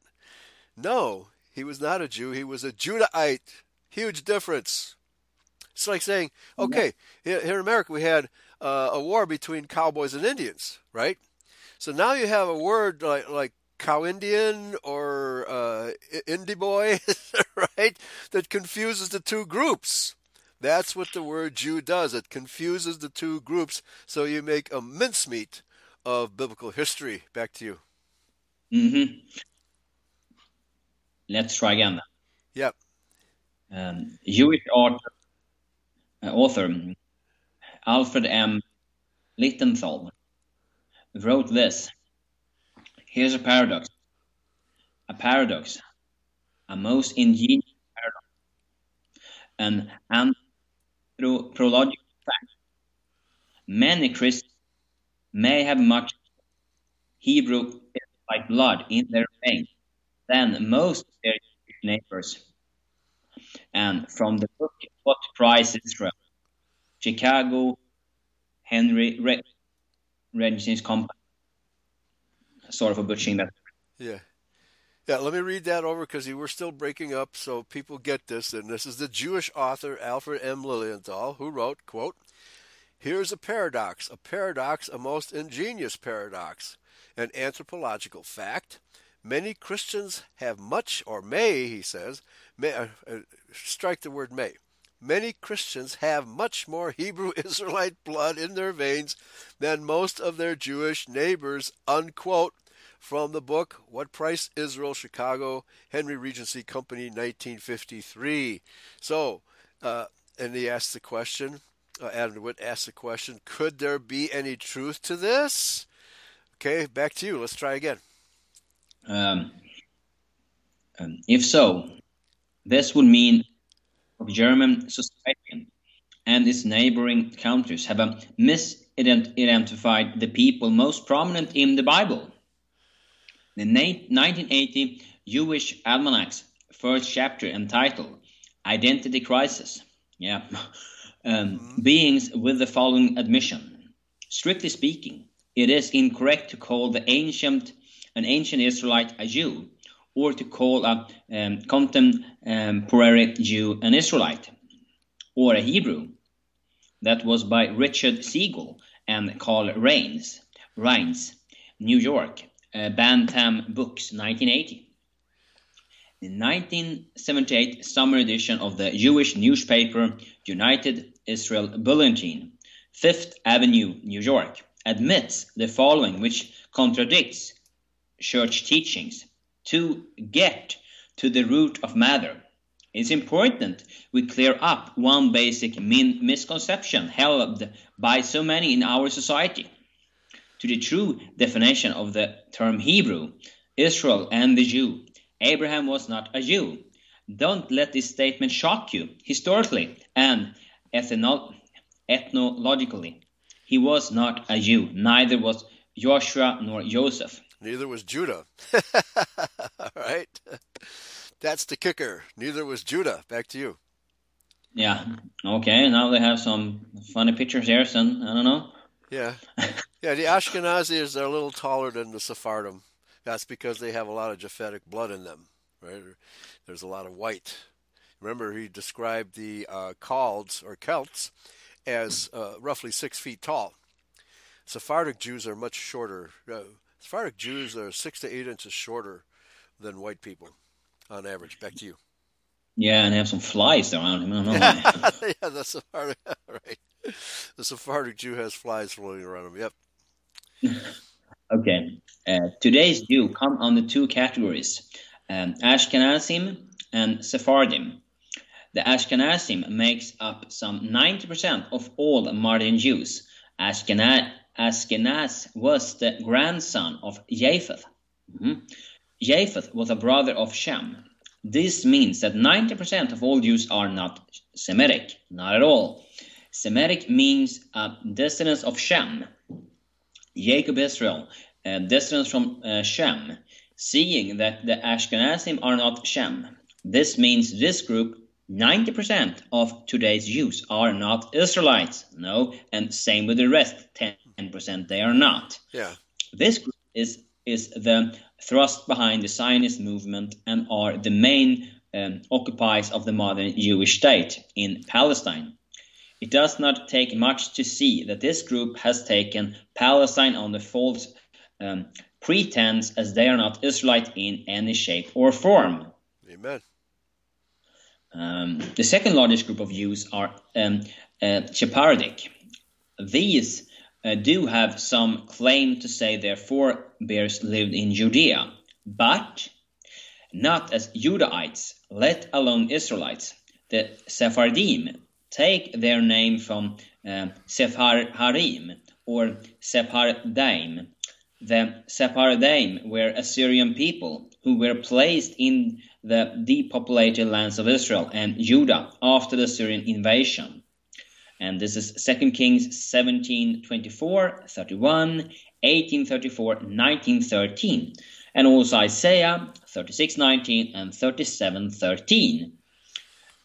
[SPEAKER 1] No, he was not a Jew. He was a Judahite. Huge difference. It's like saying, okay, here in America we had uh, a war between cowboys and Indians, right? So now you have a word like, like cow Indian or uh, indie boy, (laughs) right? That confuses the two groups. That's what the word Jew does. It confuses the two groups, so you make a mincemeat of biblical history. Back to you.
[SPEAKER 2] Mm-hmm. Let's try again.
[SPEAKER 1] Yep.
[SPEAKER 2] Um, Jewish author, uh, author Alfred M. Lichtenthal wrote this. Here's a paradox. A paradox. A most ingenious paradox. An anthropological fact. Many Christians may have much Hebrew like blood in their veins than most of their neighbors. And from the book What Price Israel, Chicago, Henry Re- Regency's Company. Sorry for butchering that.
[SPEAKER 1] Yeah. Yeah, let me read that over because we're still breaking up so people get this. And this is the Jewish author Alfred M. Lilienthal who wrote, quote, Here's a paradox, a paradox, a most ingenious paradox, an anthropological fact. Many Christians have much, or may, he says, may, uh, uh, strike the word may. Many Christians have much more Hebrew (laughs) Israelite blood in their veins than most of their Jewish neighbors, unquote, from the book What Price Israel, Chicago, Henry Regency Company, 1953. So, uh, and he asked the question, uh, Adam Witt asked the question, could there be any truth to this? Okay, back to you. Let's try again.
[SPEAKER 2] Um, um, if so, this would mean German society and its neighboring countries have misidentified the people most prominent in the Bible. The 1980 Jewish Almanac's first chapter entitled Identity Crisis. Yeah. (laughs) Um, mm-hmm. Beings with the following admission. Strictly speaking, it is incorrect to call the ancient an ancient Israelite a Jew or to call a um, contemporary Jew an Israelite or a Hebrew. That was by Richard Siegel and Carl Rheins, Rheins, New York, uh, Bantam Books, 1980. The 1978 summer edition of the Jewish newspaper United Israel Bulletin, Fifth Avenue, New York, admits the following, which contradicts church teachings to get to the root of matter. It's important we clear up one basic min- misconception held by so many in our society. To the true definition of the term Hebrew, Israel and the Jew, Abraham was not a Jew. Don't let this statement shock you. Historically and ethno- ethnologically, he was not a Jew. Neither was Joshua nor Joseph.
[SPEAKER 1] Neither was Judah. (laughs) All right. That's the kicker. Neither was Judah. Back to you.
[SPEAKER 2] Yeah. Okay. Now they have some funny pictures here, son. I don't know.
[SPEAKER 1] Yeah. Yeah. The Ashkenazis are a little taller than the Sephardim. That's because they have a lot of Japhetic blood in them. Right? There's a lot of white. Remember, he described the uh, Chalds or Celts as uh, roughly six feet tall. Sephardic Jews are much shorter. Uh, Sephardic Jews are six to eight inches shorter than white people on average. Back to you.
[SPEAKER 2] Yeah, and they have some flies around him. (laughs)
[SPEAKER 1] yeah, the Sephardic, (laughs) right. The Sephardic Jew has flies floating around him.
[SPEAKER 2] Yep. (laughs) okay. Uh, today's Jew come under two categories um, Ashkenazim and Sephardim. The Ashkenazim makes up some 90% of all modern Jews. Ashkenaz Ashkenaz was the grandson of Japheth. Mm-hmm. Japheth was a brother of Shem. This means that 90% of all Jews are not Semitic, not at all. Semitic means a descendants of Shem. Jacob Israel, a descendants from uh, Shem, seeing that the Ashkenazim are not Shem. This means this group 90% of today's Jews are not Israelites. No, and same with the rest, 10% they are not.
[SPEAKER 1] Yeah.
[SPEAKER 2] This group is is the thrust behind the Zionist movement and are the main um, occupiers of the modern Jewish state in Palestine. It does not take much to see that this group has taken Palestine on the false um, pretense as they are not Israelite in any shape or form.
[SPEAKER 1] Amen.
[SPEAKER 2] Um, the second largest group of Jews are um, uh, Sephardic. These uh, do have some claim to say their forebears lived in Judea, but not as Judahites, let alone Israelites. the Sephardim take their name from uh, Sepharvaim or Sephardaim. The Sephardaim were Assyrian people who were placed in the depopulated lands of Israel and Judah after the Syrian invasion. And this is 2 Kings 17 24, 31, 1834, 1913, and also Isaiah 36 19 and 37 13.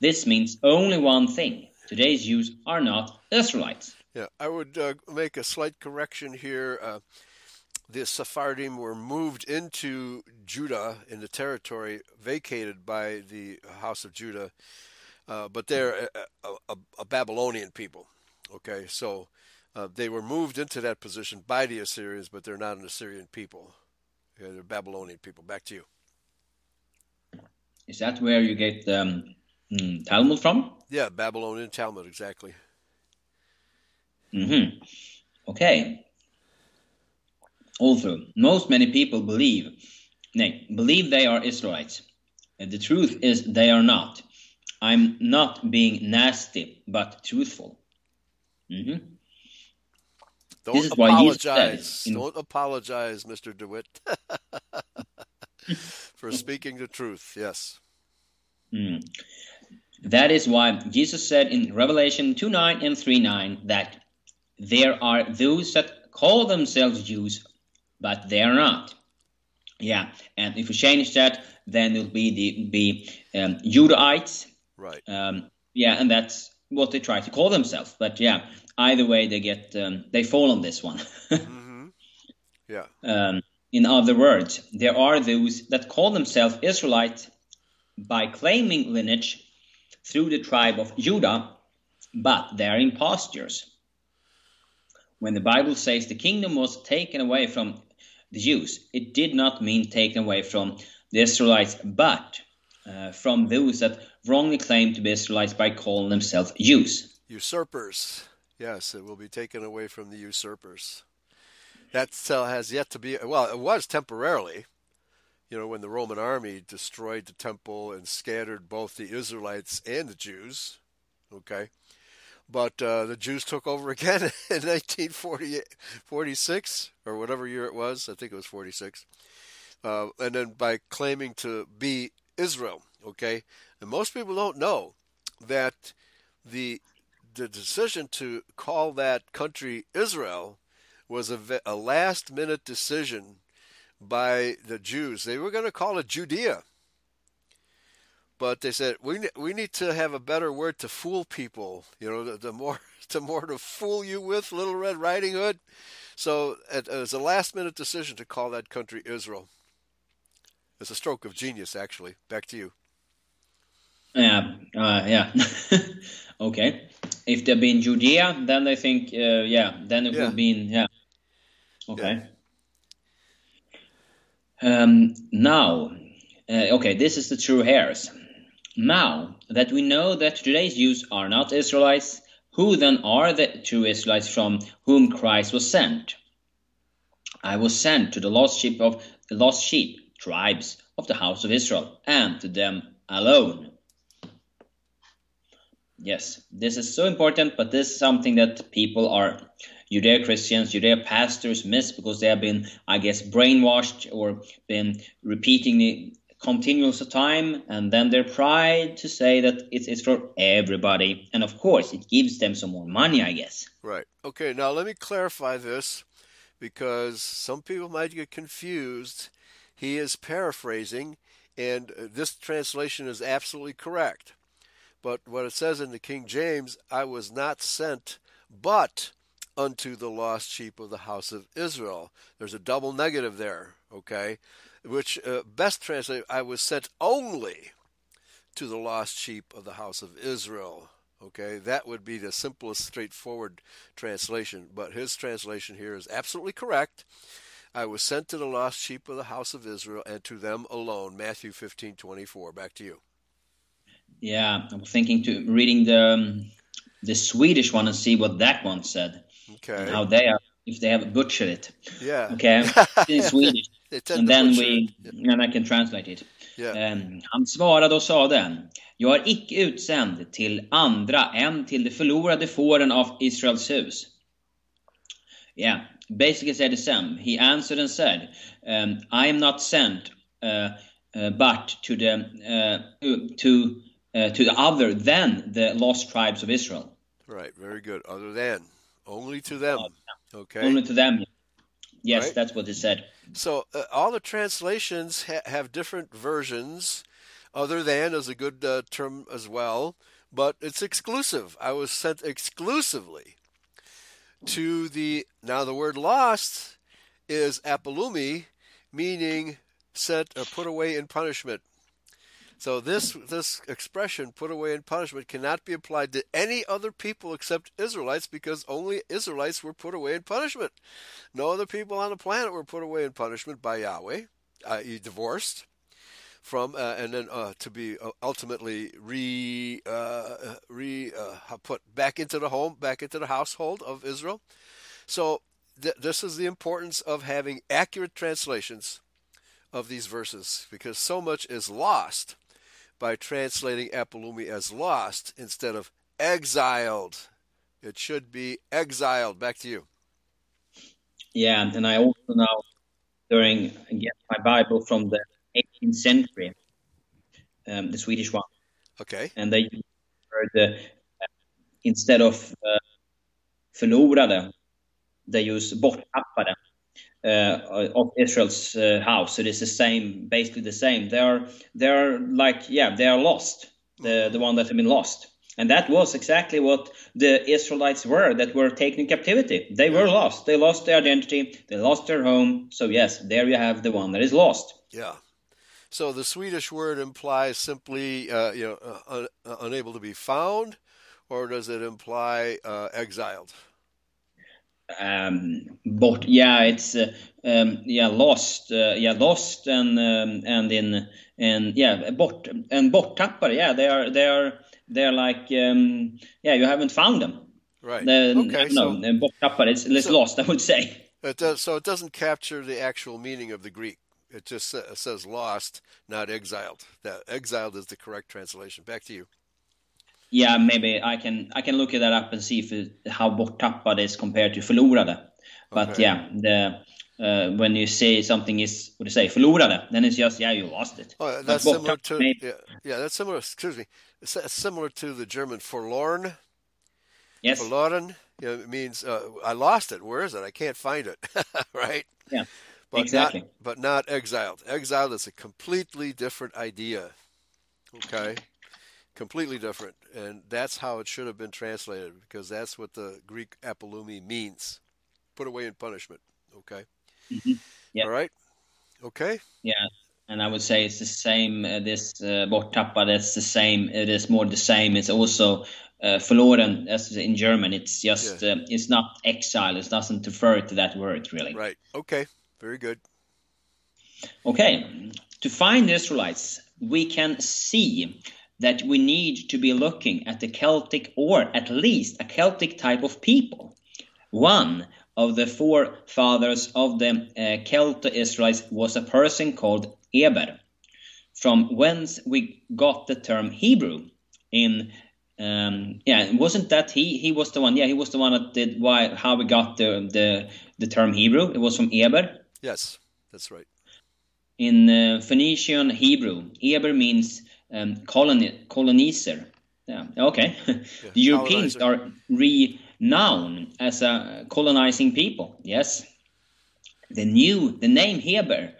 [SPEAKER 2] This means only one thing today's Jews are not Israelites.
[SPEAKER 1] Yeah, I would uh, make a slight correction here. Uh, the Sephardim were moved into Judah in the territory vacated by the house of Judah, uh, but they're a, a, a, Babylonian people. Okay, so uh, they were moved into that position by the Assyrians, but they're not an Assyrian people. Yeah, they're Babylonian people. Back to you.
[SPEAKER 2] Is that where you get um, Talmud from?
[SPEAKER 1] Yeah, Babylonian Talmud, exactly.
[SPEAKER 2] Mm-hmm. Okay. Also, most many people believe, nay, believe they are Israelites. And the truth is they are not. I'm not being nasty, but truthful. Mm-hmm.
[SPEAKER 1] Don't apologize. Don't apologize, Mr. DeWitt, (laughs) for speaking the truth. Yes.
[SPEAKER 2] Mm. That is why Jesus said in Revelation 2 9 and 3 9 that there are those that call themselves Jews, but they are not. Yeah, and if we change that, then it'll be the be um, Judahites.
[SPEAKER 1] Right.
[SPEAKER 2] Um, yeah, and that's what they try to call themselves. But yeah, either way, they get um, they fall on this one. (laughs)
[SPEAKER 1] mm-hmm. Yeah.
[SPEAKER 2] Um, in other words, there are those that call themselves Israelites by claiming lineage through the tribe of Judah, but they are impostors when the Bible says the kingdom was taken away from the Jews, it did not mean taken away from the Israelites, but uh, from those that wrongly claim to be Israelites by calling themselves Jews.
[SPEAKER 1] Usurpers. Yes, it will be taken away from the usurpers. That has yet to be, well, it was temporarily. You know, when the Roman army destroyed the temple and scattered both the Israelites and the Jews. Okay. But uh, the Jews took over again (laughs) in 1946 or whatever year it was. I think it was 46. Uh, and then by claiming to be Israel, okay? And most people don't know that the the decision to call that country Israel was a, a last minute decision by the Jews. They were going to call it Judea but they said we we need to have a better word to fool people. You know, the, the more (laughs) the more to fool you with, Little Red Riding Hood. So it, it was a last minute decision to call that country Israel. It's a stroke of genius, actually. Back to you.
[SPEAKER 2] Yeah, uh, yeah. (laughs) okay. If they've been Judea, then they think, uh, yeah, then it yeah. would be in, yeah. Okay. Yeah. Um, now, uh, okay, this is the true heirs. Now that we know that today's Jews are not Israelites, who then are the true Israelites from whom Christ was sent? I was sent to the lost sheep of the lost sheep tribes of the house of Israel, and to them alone. Yes, this is so important, but this is something that people are Judeo Christians, Judeo pastors miss because they have been, I guess, brainwashed or been repeating the continuous time and then their pride to say that it's, it's for everybody. And of course it gives them some more money i guess.
[SPEAKER 1] Right. Okay now let me clarify this because some people might get confused he is paraphrasing and this translation is absolutely correct but what it says in the king james i was not sent but unto the lost sheep of the house of israel there's a double negative there okay which uh, best translated, I was sent only to the lost sheep of the house of Israel. Okay, that would be the simplest, straightforward translation. But his translation here is absolutely correct. I was sent to the lost sheep of the house of Israel and to them alone. Matthew fifteen twenty four. Back to you.
[SPEAKER 2] Yeah, I'm thinking to reading the um, the Swedish one and see what that one said.
[SPEAKER 1] Okay.
[SPEAKER 2] how they are, if they have butchered it.
[SPEAKER 1] Yeah.
[SPEAKER 2] Okay. in (laughs) Swedish. And then we, and I can translate it.
[SPEAKER 1] Yeah.
[SPEAKER 2] Um, han svarade och sade, Jag är icke utsänd till andra än till de förlorade fåren av Israels hus. Yeah, basically said the same. He answered and said, um, I am not sent uh, uh, but to the uh, to uh, to the other than the lost tribes of Israel.
[SPEAKER 1] Right, very good. Other than, only to them. Okay.
[SPEAKER 2] Only to them. Yes,
[SPEAKER 1] Right.
[SPEAKER 2] that's what he said.
[SPEAKER 1] So uh, all the translations ha- have different versions. Other than is a good uh, term as well, but it's exclusive. I was sent exclusively to the. Now the word lost is apolumi, meaning sent or uh, put away in punishment. So this this expression "put away in punishment" cannot be applied to any other people except Israelites, because only Israelites were put away in punishment. No other people on the planet were put away in punishment by Yahweh, i.e., divorced from, uh, and then uh, to be uh, ultimately re uh, re uh, put back into the home, back into the household of Israel. So th- this is the importance of having accurate translations of these verses, because so much is lost by translating Apolumi as lost instead of exiled. It should be exiled. Back to you.
[SPEAKER 2] Yeah, and I also now during get my Bible from the 18th century, um, the Swedish one,
[SPEAKER 1] Okay.
[SPEAKER 2] and they use the uh, instead of uh, förlorade, they use borttappade uh, of Israel's uh, house. So it is the same, basically the same. They are they are like yeah, they are lost. The the one that have been lost. And that was exactly what the Israelites were that were taken in captivity. They were lost. They lost their identity. They lost their home. So yes, there you have the one that is lost.
[SPEAKER 1] Yeah. So the Swedish word implies simply, uh, you know, uh, un- uh, unable to be found, or does it imply uh, exiled?
[SPEAKER 2] Um, but yeah, it's uh, um, yeah lost, uh, yeah lost, and um, and in and yeah bort and borttappade. Yeah, they are they are they are like um, yeah you haven't found them.
[SPEAKER 1] Right.
[SPEAKER 2] The,
[SPEAKER 1] okay.
[SPEAKER 2] no,
[SPEAKER 1] so
[SPEAKER 2] uh. It's, it's
[SPEAKER 1] so-
[SPEAKER 2] lost, I would say.
[SPEAKER 1] it does. So it doesn't capture the actual meaning of the Greek. It just says lost, not exiled. That exiled is the correct translation. Back to you.
[SPEAKER 2] Yeah, maybe I can I can look that up and see if it, how borttappade is compared to förlorade. But
[SPEAKER 1] Okay.
[SPEAKER 2] yeah, the uh, when you say something is what do you say förlorade, then it's just yeah you lost it.
[SPEAKER 1] Oh,
[SPEAKER 2] But
[SPEAKER 1] that's similar to
[SPEAKER 2] borttappade-
[SPEAKER 1] yeah, yeah. That's similar. Excuse me. It's similar to the German forlorn.
[SPEAKER 2] yes,
[SPEAKER 1] Verloren. You know, it means uh, I lost it. Where is it? I can't find it. (laughs) right.
[SPEAKER 2] Yeah,
[SPEAKER 1] But
[SPEAKER 2] exactly.
[SPEAKER 1] Not, but not exiled. Exiled is a completely different idea. Okay. Completely different, and that's how it should have been translated because that's what the Greek apolumi means. Put away in punishment. Okay.
[SPEAKER 2] Mhm. Yeah.
[SPEAKER 1] All right. Okay.
[SPEAKER 2] Yeah, and I would say it's the same. Uh, this uh, borttappad, it's the same. It is more the same. It's also uh, förloren as in German. It's just uh, it's not exile. It doesn't refer to that word really.
[SPEAKER 1] Right. Okay. Very good.
[SPEAKER 2] Okay, to find the Israelites, we can see that we need to be looking at the Celtic, or at least a Celtic type of people. One of the forefathers of the uh, Celtic Israelites was a person called Eber, from whence we got the term Hebrew. In um, yeah, wasn't that he? He was the one. Yeah, he was the one that did why how we got the the the term Hebrew. It was from Eber
[SPEAKER 1] Yes, that's right.
[SPEAKER 2] in uh, Phoenician Hebrew, Eber means um, coloni- colonizer. Yeah, okay. (laughs) the Europeans
[SPEAKER 1] colonizer.
[SPEAKER 2] are renowned as a colonizing people. Yes. The new, the name Heber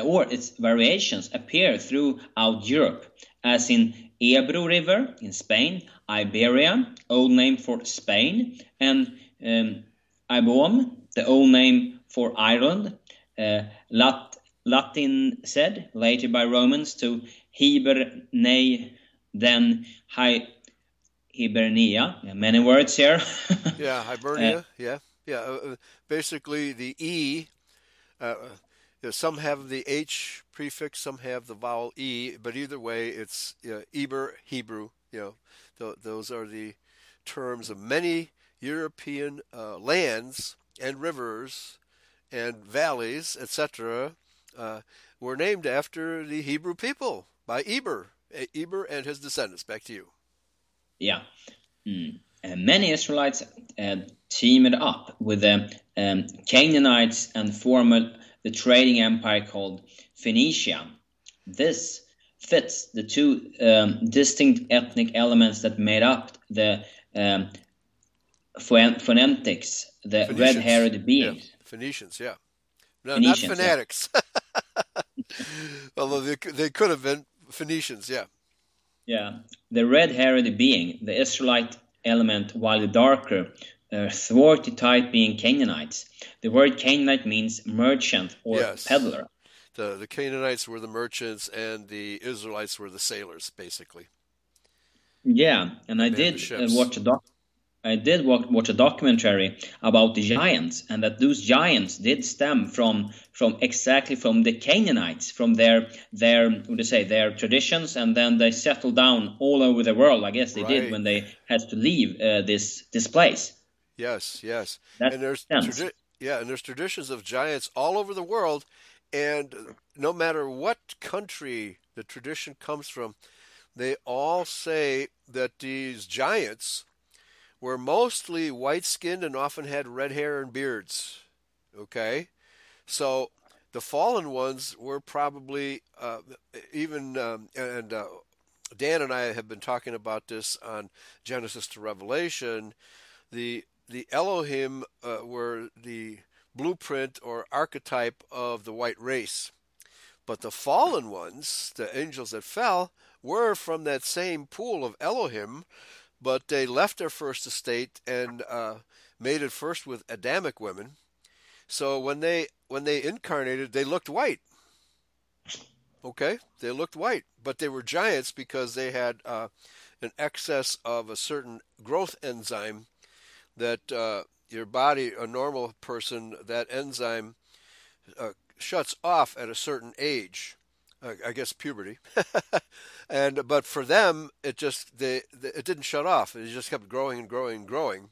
[SPEAKER 2] or its variations appear throughout Europe, as in Ebro River in Spain, Iberia, old name for Spain, and um, Ibom, the old name for Ireland, uh, Lat- Latin said later by Romans to Heber, then Hi- Hibernia. Many words here. (laughs)
[SPEAKER 1] Yeah, Hibernia. yeah, yeah. Uh, uh, basically, the e. Uh, uh, you know, some have the h prefix, some have the vowel e, but either way, it's uh, Eber Hebrew. You know, th- those are the terms of many European uh, lands and rivers and valleys, etc. Uh, were named after the Hebrew people by Eber. Eber and his descendants. Back to you.
[SPEAKER 2] Yeah. Mm. Uh, many Israelites uh, teamed up with the um, Canaanites and formed the trading empire called Phoenicia. This fits the two um, distinct ethnic elements that made up the um, phonetics, the red-haired beings.
[SPEAKER 1] Yeah. Phoenicians, yeah. No, Phoenicians, not fanatics. Yeah. (laughs) Although they, they could have been Phoenicians, yeah.
[SPEAKER 2] Yeah, the red-haired being, the Israelite element, while the darker, uh, thwarty type being Canaanites. The word Canaanite means merchant or yes. peddler.
[SPEAKER 1] The, the Canaanites were the merchants and the Israelites were the sailors, basically.
[SPEAKER 2] Yeah, and I did uh, watch a doc. I did watch a documentary about the giants, and that those giants did stem from from exactly from the Canaanites, from their their what do you say their traditions, and then they settled down all over the world. I guess they right. did when they had to leave uh, this this place.
[SPEAKER 1] Yes, yes, That and there's tradi- yeah, and there's traditions of giants all over the world, and no matter what country the tradition comes from, they all say that these giants were mostly white skinned and often had red hair and beards. Okay? So the fallen ones were probably uh, even, um, and uh, Dan and I have been talking about this on Genesis to Revelation. The the Elohim uh, were the blueprint or archetype of the white race. But the fallen ones, the angels that fell, were from that same pool of Elohim, but they left their first estate and uh, mated first with Adamic women. So when they when they incarnated, they looked white. Okay, they looked white, but they were giants because they had uh, an excess of a certain growth enzyme that uh, your body, a normal person, that enzyme uh, shuts off at a certain age. I guess puberty, (laughs) and but for them it just they, it didn't shut off. It just kept growing and growing and growing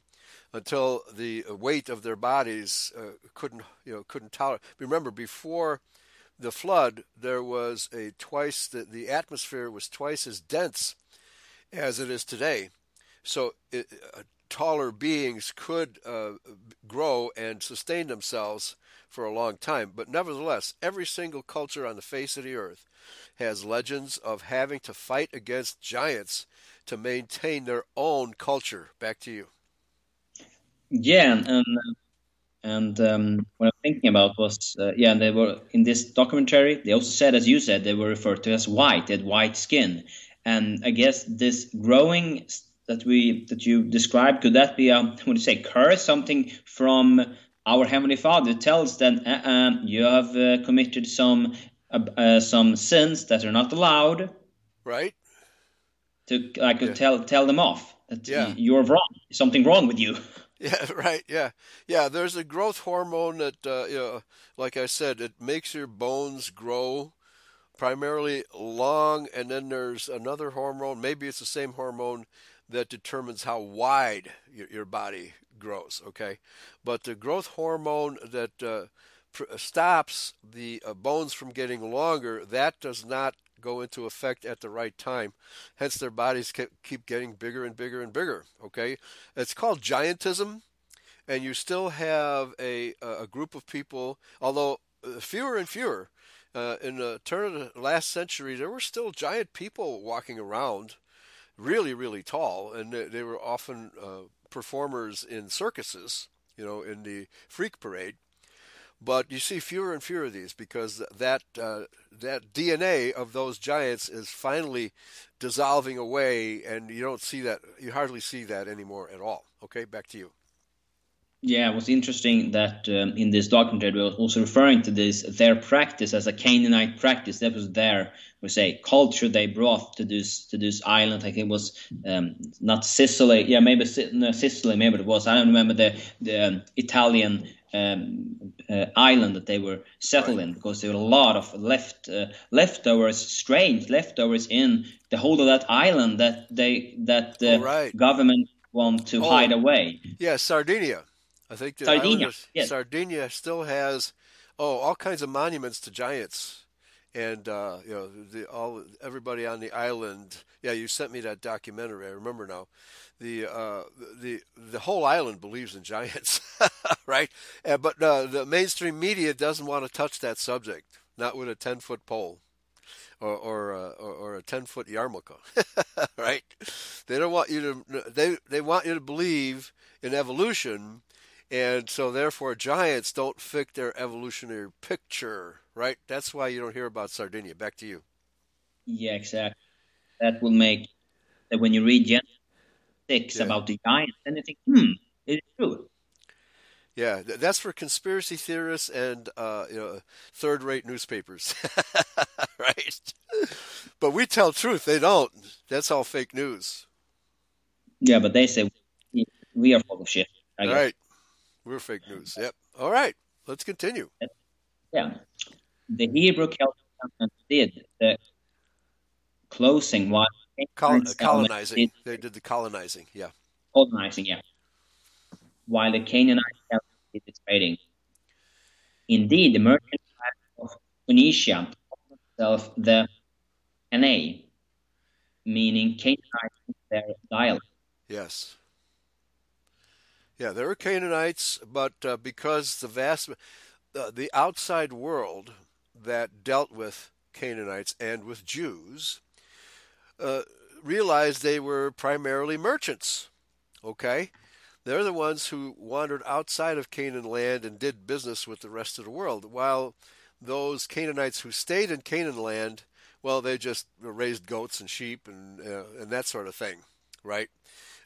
[SPEAKER 1] until the weight of their bodies uh, couldn't you know couldn't tolerate. Remember before the flood, there was a twice the, the atmosphere was twice as dense as it is today. So it, uh, taller beings could uh, grow and sustain themselves for a long time. But nevertheless, every single culture on the face of the earth has legends of having to fight against giants to maintain their own culture. Back to you.
[SPEAKER 2] Yeah, and and um, what I'm thinking about was uh, yeah, they were in this documentary. They also said, as you said, they were referred to as white, they had white skin, and I guess this growing that we that you described could that be a what do you say curse, something from our Heavenly Father tells them, uh-uh, you have uh, committed some uh, uh, some sins that are not allowed.
[SPEAKER 1] Right.
[SPEAKER 2] To like yeah. tell tell them off that yeah. you're wrong, something wrong with you. (laughs)
[SPEAKER 1] Yeah, (laughs) right. Yeah, yeah. There's a growth hormone that, uh, you know, like I said, it makes your bones grow primarily long, and then there's another hormone. Maybe it's the same hormone that determines how wide your, your body grows. Okay, but the growth hormone that uh, pr- stops the uh, bones from getting longer that does not go into effect at the right time. Hence, their bodies keep getting bigger and bigger and bigger. Okay, it's called giantism, and you still have a a group of people, although uh, fewer and fewer. Uh, in the turn of the last century, there were still giant people walking around, really, really tall, and they were often uh, performers in circuses, you know, in the freak parade. But you see fewer and fewer of these because that uh, that DNA of those giants is finally dissolving away, and you don't see that. You hardly see that anymore at all. Okay, back to you.
[SPEAKER 2] Yeah, it was interesting that um, in this documentary we were also referring to this their practice as a Canaanite practice. That was their we say culture they brought to this to this island. I think it was um, not Sicily. Yeah, maybe no, Sicily. Maybe it was. I don't remember the the um, Italian um, uh, island that they were settled right. in because there were a lot of left uh, leftovers, strange leftovers in the whole of that island that they that the right. government want to oh, hide away.
[SPEAKER 1] Yeah, Sardinia. I think Sardinia. Yes. Sardinia still has oh all kinds of monuments to giants, and uh, you know the all everybody on the island. Yeah, you sent me that documentary. I remember now. The uh, the the whole island believes in giants, (laughs) right? Uh, but uh, the mainstream media doesn't want to touch that subject, not with a ten foot pole. Or or, uh, or, or a ten foot yarmulke, (laughs) right? They don't want you to. They they want you to believe in evolution, and so therefore giants don't fit their evolutionary picture, right? That's why you don't hear about Sardinia. Back to you.
[SPEAKER 2] Yeah, exactly. That will make that when you read Genesis six yeah. about the giants, then you think, hmm, it's true.
[SPEAKER 1] Yeah, that's for conspiracy theorists and uh, you know third-rate newspapers, (laughs) right? But we tell truth; they don't. That's all fake news.
[SPEAKER 2] Yeah, but they say we are full of shit.
[SPEAKER 1] All right, we're fake news. Yep. All right, let's continue.
[SPEAKER 2] Yeah, the Hebrew Celtic did the closing while
[SPEAKER 1] Col- colonizing. They did the colonizing. Yeah.
[SPEAKER 2] Colonizing. Yeah while the Canaanites did the trading. Indeed, the merchant of Phoenicia called themselves the Canaan, meaning Canaanites in their dialect.
[SPEAKER 1] Yes. Yeah, there were Canaanites, but uh, because the vast, uh, the outside world that dealt with Canaanites and with Jews uh, realized they were primarily merchants. Okay, they're the ones who wandered outside of Canaan land and did business with the rest of the world, while those Canaanites who stayed in Canaan land, well, they just raised goats and sheep and uh, and that sort of thing, right?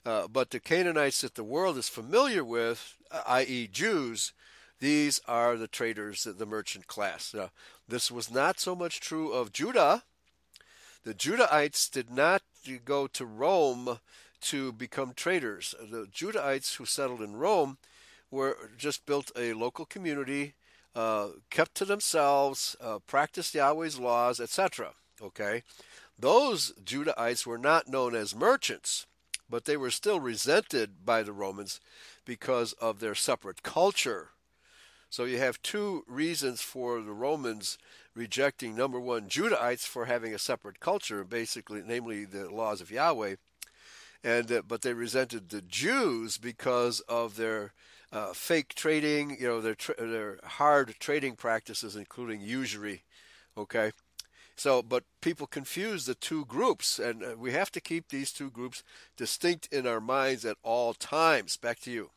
[SPEAKER 1] Uh, but the Canaanites that the world is familiar with, uh, i.e., Jews, these are the traders, the merchant class. Now, this was not so much true of Judah. The Judahites did not go to Rome to become traders. The Judahites who settled in Rome were just built a local community, uh, kept to themselves, uh, practiced Yahweh's laws, etc. Okay, those Judahites were not known as merchants, but they were still resented by the Romans because of their separate culture. So you have two reasons for the Romans rejecting number one Judahites for having a separate culture, basically, namely the laws of Yahweh, and uh, but they resented the Jews because of their uh, fake trading, you know, their tra- their hard trading practices, including usury. Okay, so but people confuse the two groups, and uh, we have to keep these two groups distinct in our minds at all times. Back to you.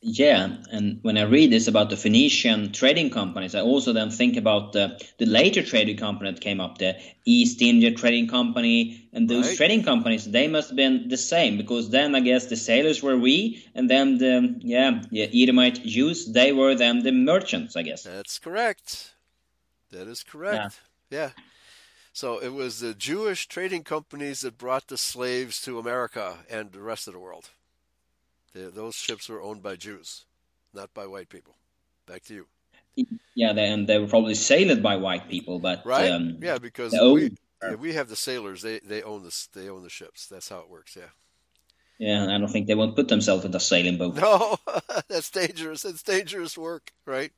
[SPEAKER 2] Yeah, and when I read this about the Phoenician trading companies, I also then think about the, the later trading company that came up, the East India Trading Company, and those right. trading companies, they must have been the same because then I guess the sailors were we, and then the yeah, yeah Edomite Jews, they were then the merchants, I guess.
[SPEAKER 1] That's correct. That is correct. Yeah. Yeah. So it was the Jewish trading companies that brought the slaves to America and the rest of the world. They, those ships were owned by Jews, not by white people. Back to you.
[SPEAKER 2] Yeah, they, and they were probably sailed by white people, but
[SPEAKER 1] right,
[SPEAKER 2] um,
[SPEAKER 1] yeah, because we, we have the sailors. They they own the they own the ships. That's how it works. Yeah.
[SPEAKER 2] Yeah, I don't think they won't put themselves in a sailing boat.
[SPEAKER 1] No, (laughs) that's dangerous. It's dangerous work, right?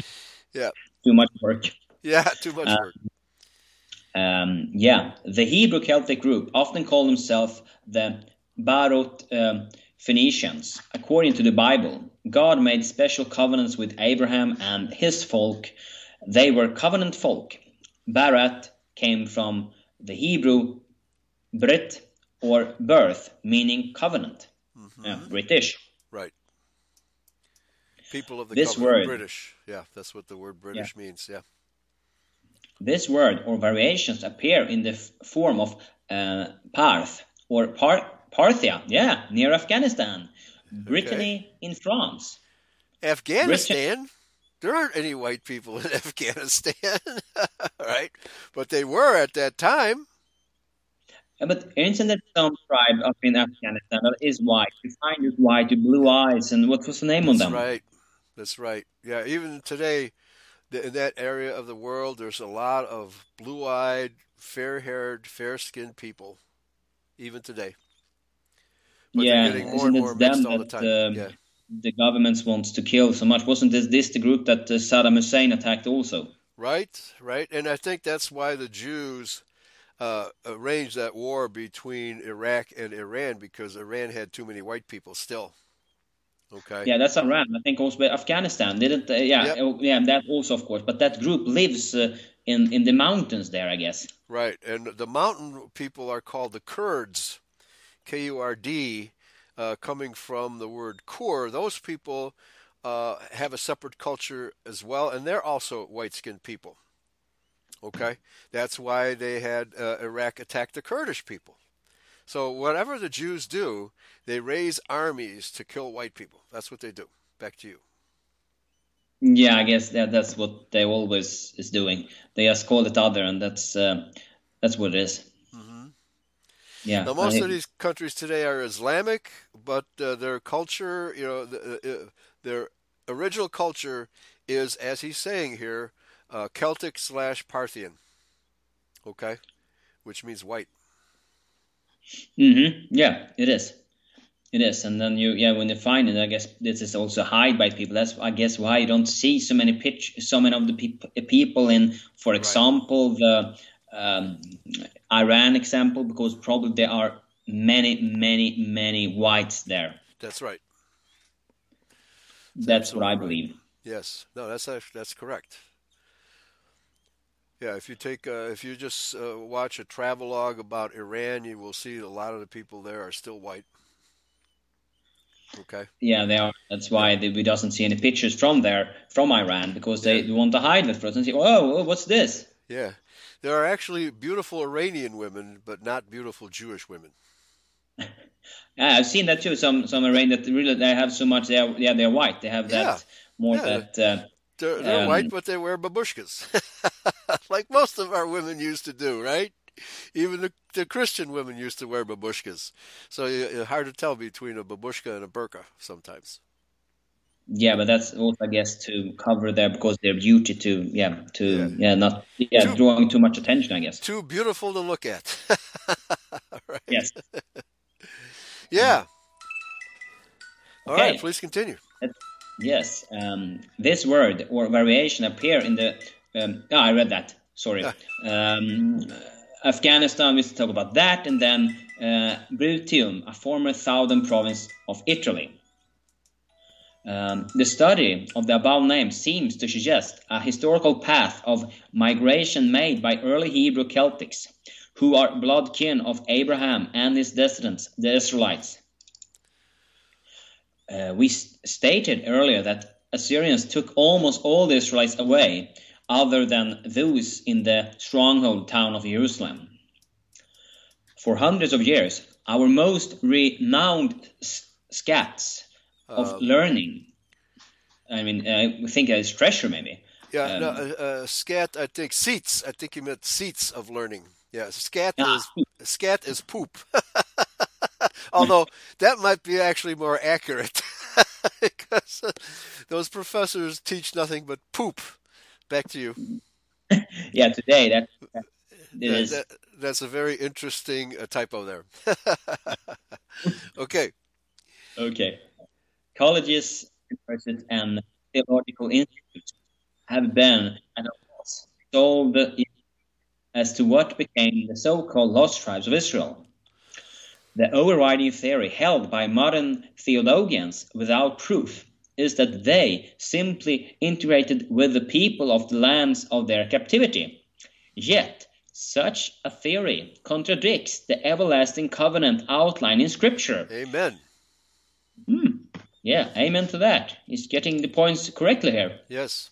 [SPEAKER 1] (laughs) yeah.
[SPEAKER 2] Too much work.
[SPEAKER 1] Yeah, too much work.
[SPEAKER 2] Um, yeah, the Hebrew Celtic group often call themselves the Barot um, Phoenicians. According to the Bible, God made special covenants with Abraham and his folk. They were covenant folk. Barat came from the Hebrew Brit or birth, meaning covenant. Mm-hmm. Yeah, British.
[SPEAKER 1] Right. People of the this covenant, word, British. Yeah, that's what the word British yeah. means. Yeah.
[SPEAKER 2] This word or variations appear in the f- form of uh, Parth or Par- Parthia, yeah, near Afghanistan. Brittany okay. in France.
[SPEAKER 1] Afghanistan? There aren't any white people in (laughs) Afghanistan, (laughs) right? But they were at that time.
[SPEAKER 2] Yeah, but isn't there some tribe up in Afghanistan that is white? You find it white blue eyes, and what was the name
[SPEAKER 1] That's
[SPEAKER 2] on them?
[SPEAKER 1] right. That's right. Yeah, even today, in that area of the world, there's a lot of blue-eyed, fair-haired, fair-skinned people, even today.
[SPEAKER 2] But yeah, isn't it them that the, um, yeah. the governments wants to kill so much? Wasn't this, this the group that uh, Saddam Hussein attacked also?
[SPEAKER 1] Right, right, and I think that's why the Jews uh, arranged that war between Iraq and Iran because Iran had too many white people still. Okay.
[SPEAKER 2] Yeah, that's Iran. I think also Afghanistan didn't. Uh, yeah, yep. Oh, yeah, that also of course. But that group lives uh, in in the mountains there, I guess.
[SPEAKER 1] Right, and the mountain people are called the Kurds, K U R D, uh, coming from the word Kur. Those people uh, have a separate culture as well, and they're also white-skinned people. Okay, that's why they had uh, Iraq attack the Kurdish people. So whatever the Jews do, they raise armies to kill white people. That's what they do. Back to you.
[SPEAKER 2] Yeah, I guess that that's what they always is doing. They just call it other, and that's uh, that's what it is.
[SPEAKER 1] Mm-hmm. Yeah. Now most I, of these countries today are Islamic, but uh, their culture, you know, the, uh, uh, their original culture is, as he's saying here, uh, Celtic slash Parthian. Okay, which means white.
[SPEAKER 2] Mm-hmm. Yeah, it is. It is, and then you, yeah, when you find it, I guess this is also hide by people. That's, I guess, why you don't see so many pitch, so many of the peop- people in, for example, right. the um, Iran example, because probably there are many, many, many whites there.
[SPEAKER 1] That's right.
[SPEAKER 2] That's what I believe.
[SPEAKER 1] Yes, no, that's that's correct. Yeah, if you take uh, if you just uh, watch a travelogue about Iran, you will see a lot of the people there are still white. Okay.
[SPEAKER 2] Yeah, they are. That's why they, we doesn't see any pictures from there from Iran because they yeah. want to hide it for us and say, "Oh, what's this?"
[SPEAKER 1] Yeah, there are actually beautiful Iranian women, but not beautiful Jewish women. (laughs)
[SPEAKER 2] yeah, I've seen that too. Some some Iranian that really they have so much. They are, yeah, they're white. They have that yeah. more yeah. that. Uh,
[SPEAKER 1] they're, they're um, white, but they wear babushkas, (laughs) (laughs) like most of our women used to do, right? Even the, the Christian women used to wear babushkas, so it's hard to tell between a babushka and a burqa sometimes.
[SPEAKER 2] Yeah, but that's also, I guess, to cover their because their beauty to yeah to yeah, yeah not yeah too, drawing too much attention. I guess
[SPEAKER 1] too beautiful to look at. (laughs)
[SPEAKER 2] right? Yes. (laughs)
[SPEAKER 1] yeah. All okay. right, please continue.
[SPEAKER 2] Yes, um, this word or variation appear in the. Um, oh, I read that. Sorry. Um, Afghanistan. We talk about that, and then uh, Bruttium, a former southern province of Italy. Um, the study of the above names seems to suggest a historical path of migration made by early Hebrew Celtics, who are blood kin of Abraham and his descendants, the Israelites. Uh, we stated earlier that Assyrians took almost all the Israelites away, other than those in the stronghold town of Jerusalem. For hundreds of years, our most renowned scats of um, learning, I mean, I think it's treasure maybe.
[SPEAKER 1] Yeah, um, no, uh, uh, scat, I think seats. I think you meant seats of learning. Yeah, scat ah. is scat is poop. (laughs) Although that might be actually more accurate (laughs) because uh, those professors teach nothing but poop. Back to you. (laughs)
[SPEAKER 2] yeah, today that, that,
[SPEAKER 1] that, that that's a very interesting uh, typo there. (laughs) okay.
[SPEAKER 2] Okay. Colleges, universities, and theological institutes have been and solved as to what became the so-called lost tribes of Israel. The overriding theory held by modern theologians without proof is that they simply integrated with the people of the lands of their captivity. Yet, such a theory contradicts the everlasting covenant outlined in Scripture.
[SPEAKER 1] Amen.
[SPEAKER 2] Hmm. Yeah, amen to that. He's getting the points correctly here.
[SPEAKER 1] Yes.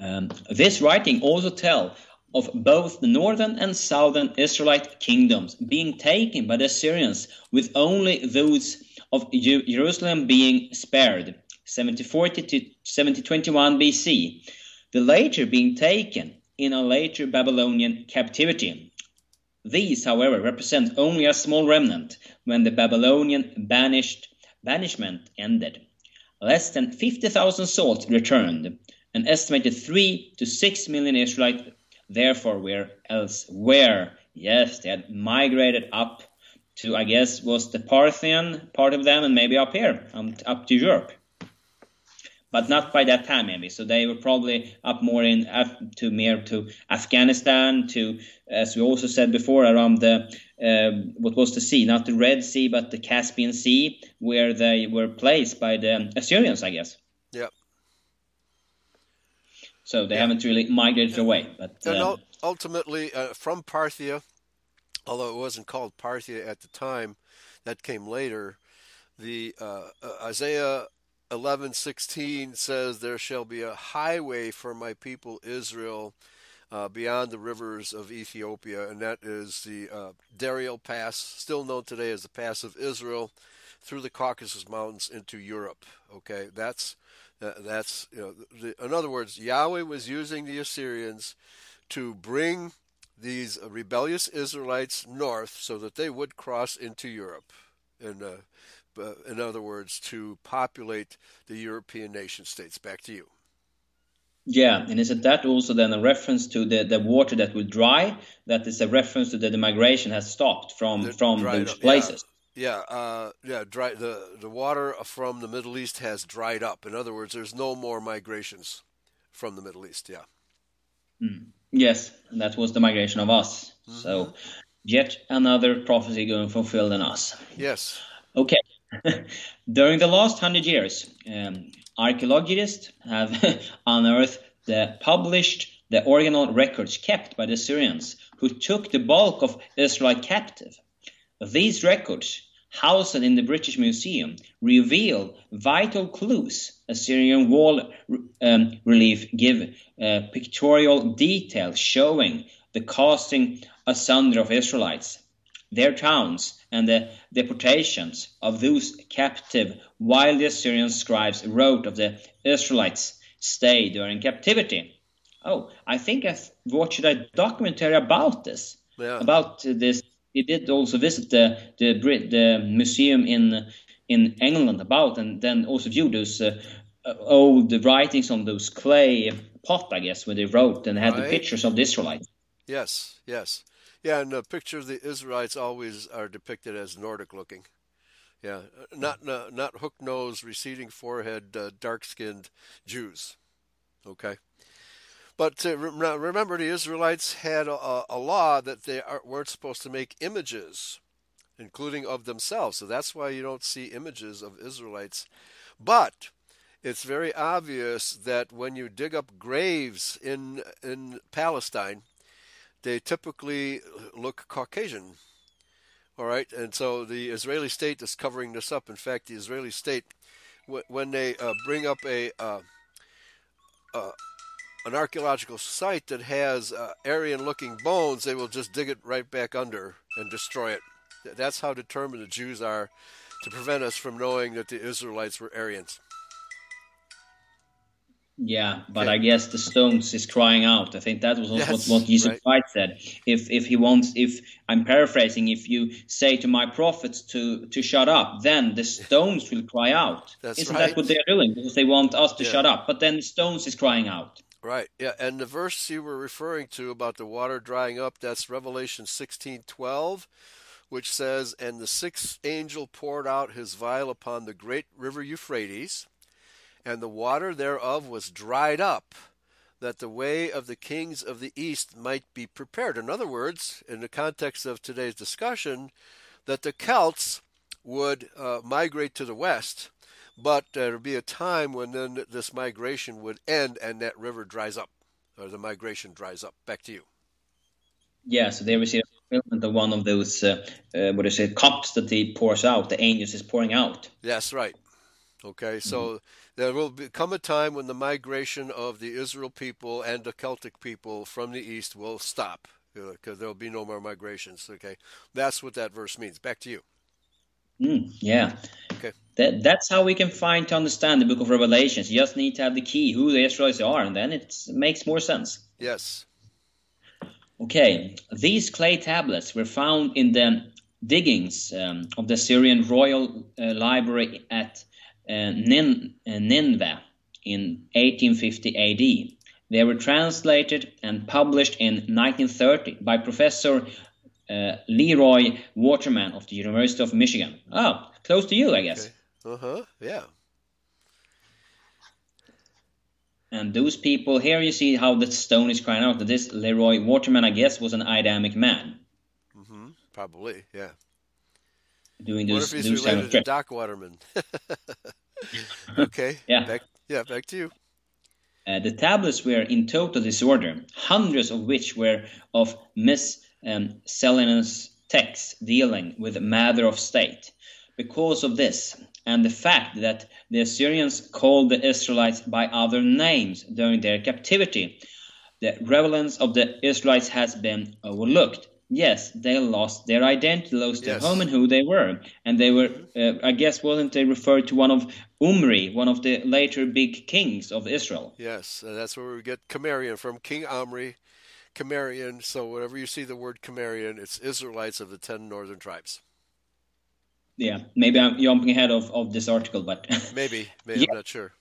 [SPEAKER 2] Um, this writing also tell of both the northern and southern Israelite kingdoms being taken by the Assyrians, with only those of Jerusalem being spared, 7040 to 7021 BC, the later being taken in a later Babylonian captivity. These, however, represent only a small remnant when the Babylonian banished, banishment ended. Less than 50,000 souls returned, an estimated 3 to 6 million Israelites therefore were elsewhere. Yes, they had migrated up to, I guess, was the Parthian part of them, and maybe up here, um, up to Europe. But not by that time maybe. So they were probably up more in to near to Afghanistan, to as we also said before around the uh, what was the sea, not the Red Sea, but the Caspian Sea, where they were placed by the Assyrians, I guess.
[SPEAKER 1] Yep.
[SPEAKER 2] So they haven't really migrated away, but
[SPEAKER 1] uh, ultimately uh, from Parthia, although it wasn't called Parthia at the time, that came later. The uh, uh, Isaiah 11:16 says, "There shall be a highway for my people Israel." Uh, beyond the rivers of Ethiopia, and that is the uh, Dariel Pass, still known today as the Pass of Israel, through the Caucasus Mountains into Europe. Okay, that's uh, that's you know, the, in other words, Yahweh was using the Assyrians to bring these rebellious Israelites north so that they would cross into Europe. And uh, in other words, to populate the European nation states. Back to you.
[SPEAKER 2] Yeah, and isn't that also then a reference to the, the water that will dry? That is a reference to that the migration has stopped from the, from those up, places.
[SPEAKER 1] Yeah, yeah, uh, yeah. Dry the the water from the Middle East has dried up. In other words, there's no more migrations from the Middle East. Yeah.
[SPEAKER 2] Mm. Yes, that was the migration of us. Mm-hmm. So, yet another prophecy going fulfilled in us.
[SPEAKER 1] Yes.
[SPEAKER 2] Okay. (laughs) During the last hundred years, um, archaeologists have (laughs) unearthed the published the original records kept by the Syrians, who took the bulk of Israel captive. These records housed in the British Museum reveal vital clues. Assyrian wall um, relief give uh, pictorial details showing the casting asunder of Israelites, their towns, and the deportations of those captive, while the Assyrian scribes wrote of the Israelites' stay during captivity. Oh, I think I watched a documentary about this, yeah. about this he did also visit the the, the museum in in England about, and then also view those uh, old writings on those clay pot, I guess, where they wrote and had right. the pictures of the Israelites.
[SPEAKER 1] Yes, yes, yeah, and the picture of the Israelites always are depicted as Nordic looking. Yeah, not not, not hook nose, receding forehead, uh, dark skinned Jews. Okay. But uh, remember, the Israelites had a, a law that they weren't supposed to make images, including of themselves. So that's why you don't see images of Israelites. But it's very obvious that when you dig up graves in in Palestine, they typically look Caucasian. All right, and so the Israeli state is covering this up. In fact, the Israeli state, when they uh, bring up a uh, uh, an archaeological site that has uh, Aryan-looking bones, they will just dig it right back under and destroy it. That's how determined the Jews are to prevent us from knowing that the Israelites were Aryans.
[SPEAKER 2] Yeah, but. I guess the stones is crying out. I think that was also yes, what, what Jesus right. Christ said. If if he wants, if I'm paraphrasing, if you say to my prophets to to shut up, then the stones will cry out. (laughs)
[SPEAKER 1] That's
[SPEAKER 2] Isn't
[SPEAKER 1] right.
[SPEAKER 2] that what they're doing? Because they want us to yeah. shut up, but then the stones is crying out.
[SPEAKER 1] Right. Yeah, and the verse you were referring to about the water drying up, that's Revelation 16:12, which says, "And the sixth angel poured out his vial upon the great river Euphrates, and the water thereof was dried up, that the way of the kings of the east might be prepared." In other words, in the context of today's discussion, that the Celts would uh, migrate to the west but there would be a time when then this migration would end and that river dries up, or the migration dries up. Back to you.
[SPEAKER 2] Yeah, so there we see a fulfillment of one of those, uh, uh, what is it, cups that he pours out, the angels is pouring out.
[SPEAKER 1] That's right. Okay, so mm-hmm. there will be, come a time when the migration of the Israel people and the Celtic people from the east will stop because there will be no more migrations. Okay, that's what that verse means. Back to you.
[SPEAKER 2] Mm, yeah.
[SPEAKER 1] Okay.
[SPEAKER 2] That, that's how we can find to understand the book of Revelations. You just need to have the key, who the Israelites are, and then it makes more sense.
[SPEAKER 1] Yes.
[SPEAKER 2] Okay. These clay tablets were found in the diggings um, of the Syrian Royal uh, Library at uh, Nin- uh, in 1850 AD. They were translated and published in 1930 by Professor uh, Leroy Waterman of the University of Michigan. Oh, close to you, I guess.
[SPEAKER 1] Okay. Uh huh. Yeah.
[SPEAKER 2] And those people here, you see how the stone is crying out that this Leroy Waterman, I guess, was an Idamic man.
[SPEAKER 1] Mm-hmm. Probably, yeah.
[SPEAKER 2] Doing
[SPEAKER 1] What
[SPEAKER 2] those,
[SPEAKER 1] if he's
[SPEAKER 2] kind
[SPEAKER 1] related
[SPEAKER 2] of
[SPEAKER 1] to. Doc Waterman? (laughs) okay.
[SPEAKER 2] Yeah.
[SPEAKER 1] Back, yeah. Back to you.
[SPEAKER 2] Uh, the tablets were in total disorder, hundreds of which were of Miss miscellaneous texts dealing with matter of state. Because of this, and the fact that the Assyrians called the Israelites by other names during their captivity, the relevance of the Israelites has been overlooked. Yes, they lost their identity, lost their home and who they were, and they were, uh, I guess, wasn't they referred to one of Umri, one of the later big kings of Israel?
[SPEAKER 1] Yes, and that's where we get Cimmerian from King Omri. Cimmerian. So whenever you see the word Cimmerian, it's Israelites of the ten northern tribes.
[SPEAKER 2] Yeah, maybe I'm jumping ahead of, of this article, but
[SPEAKER 1] Maybe. (laughs) Maybe
[SPEAKER 2] Yeah.
[SPEAKER 1] I'm not sure.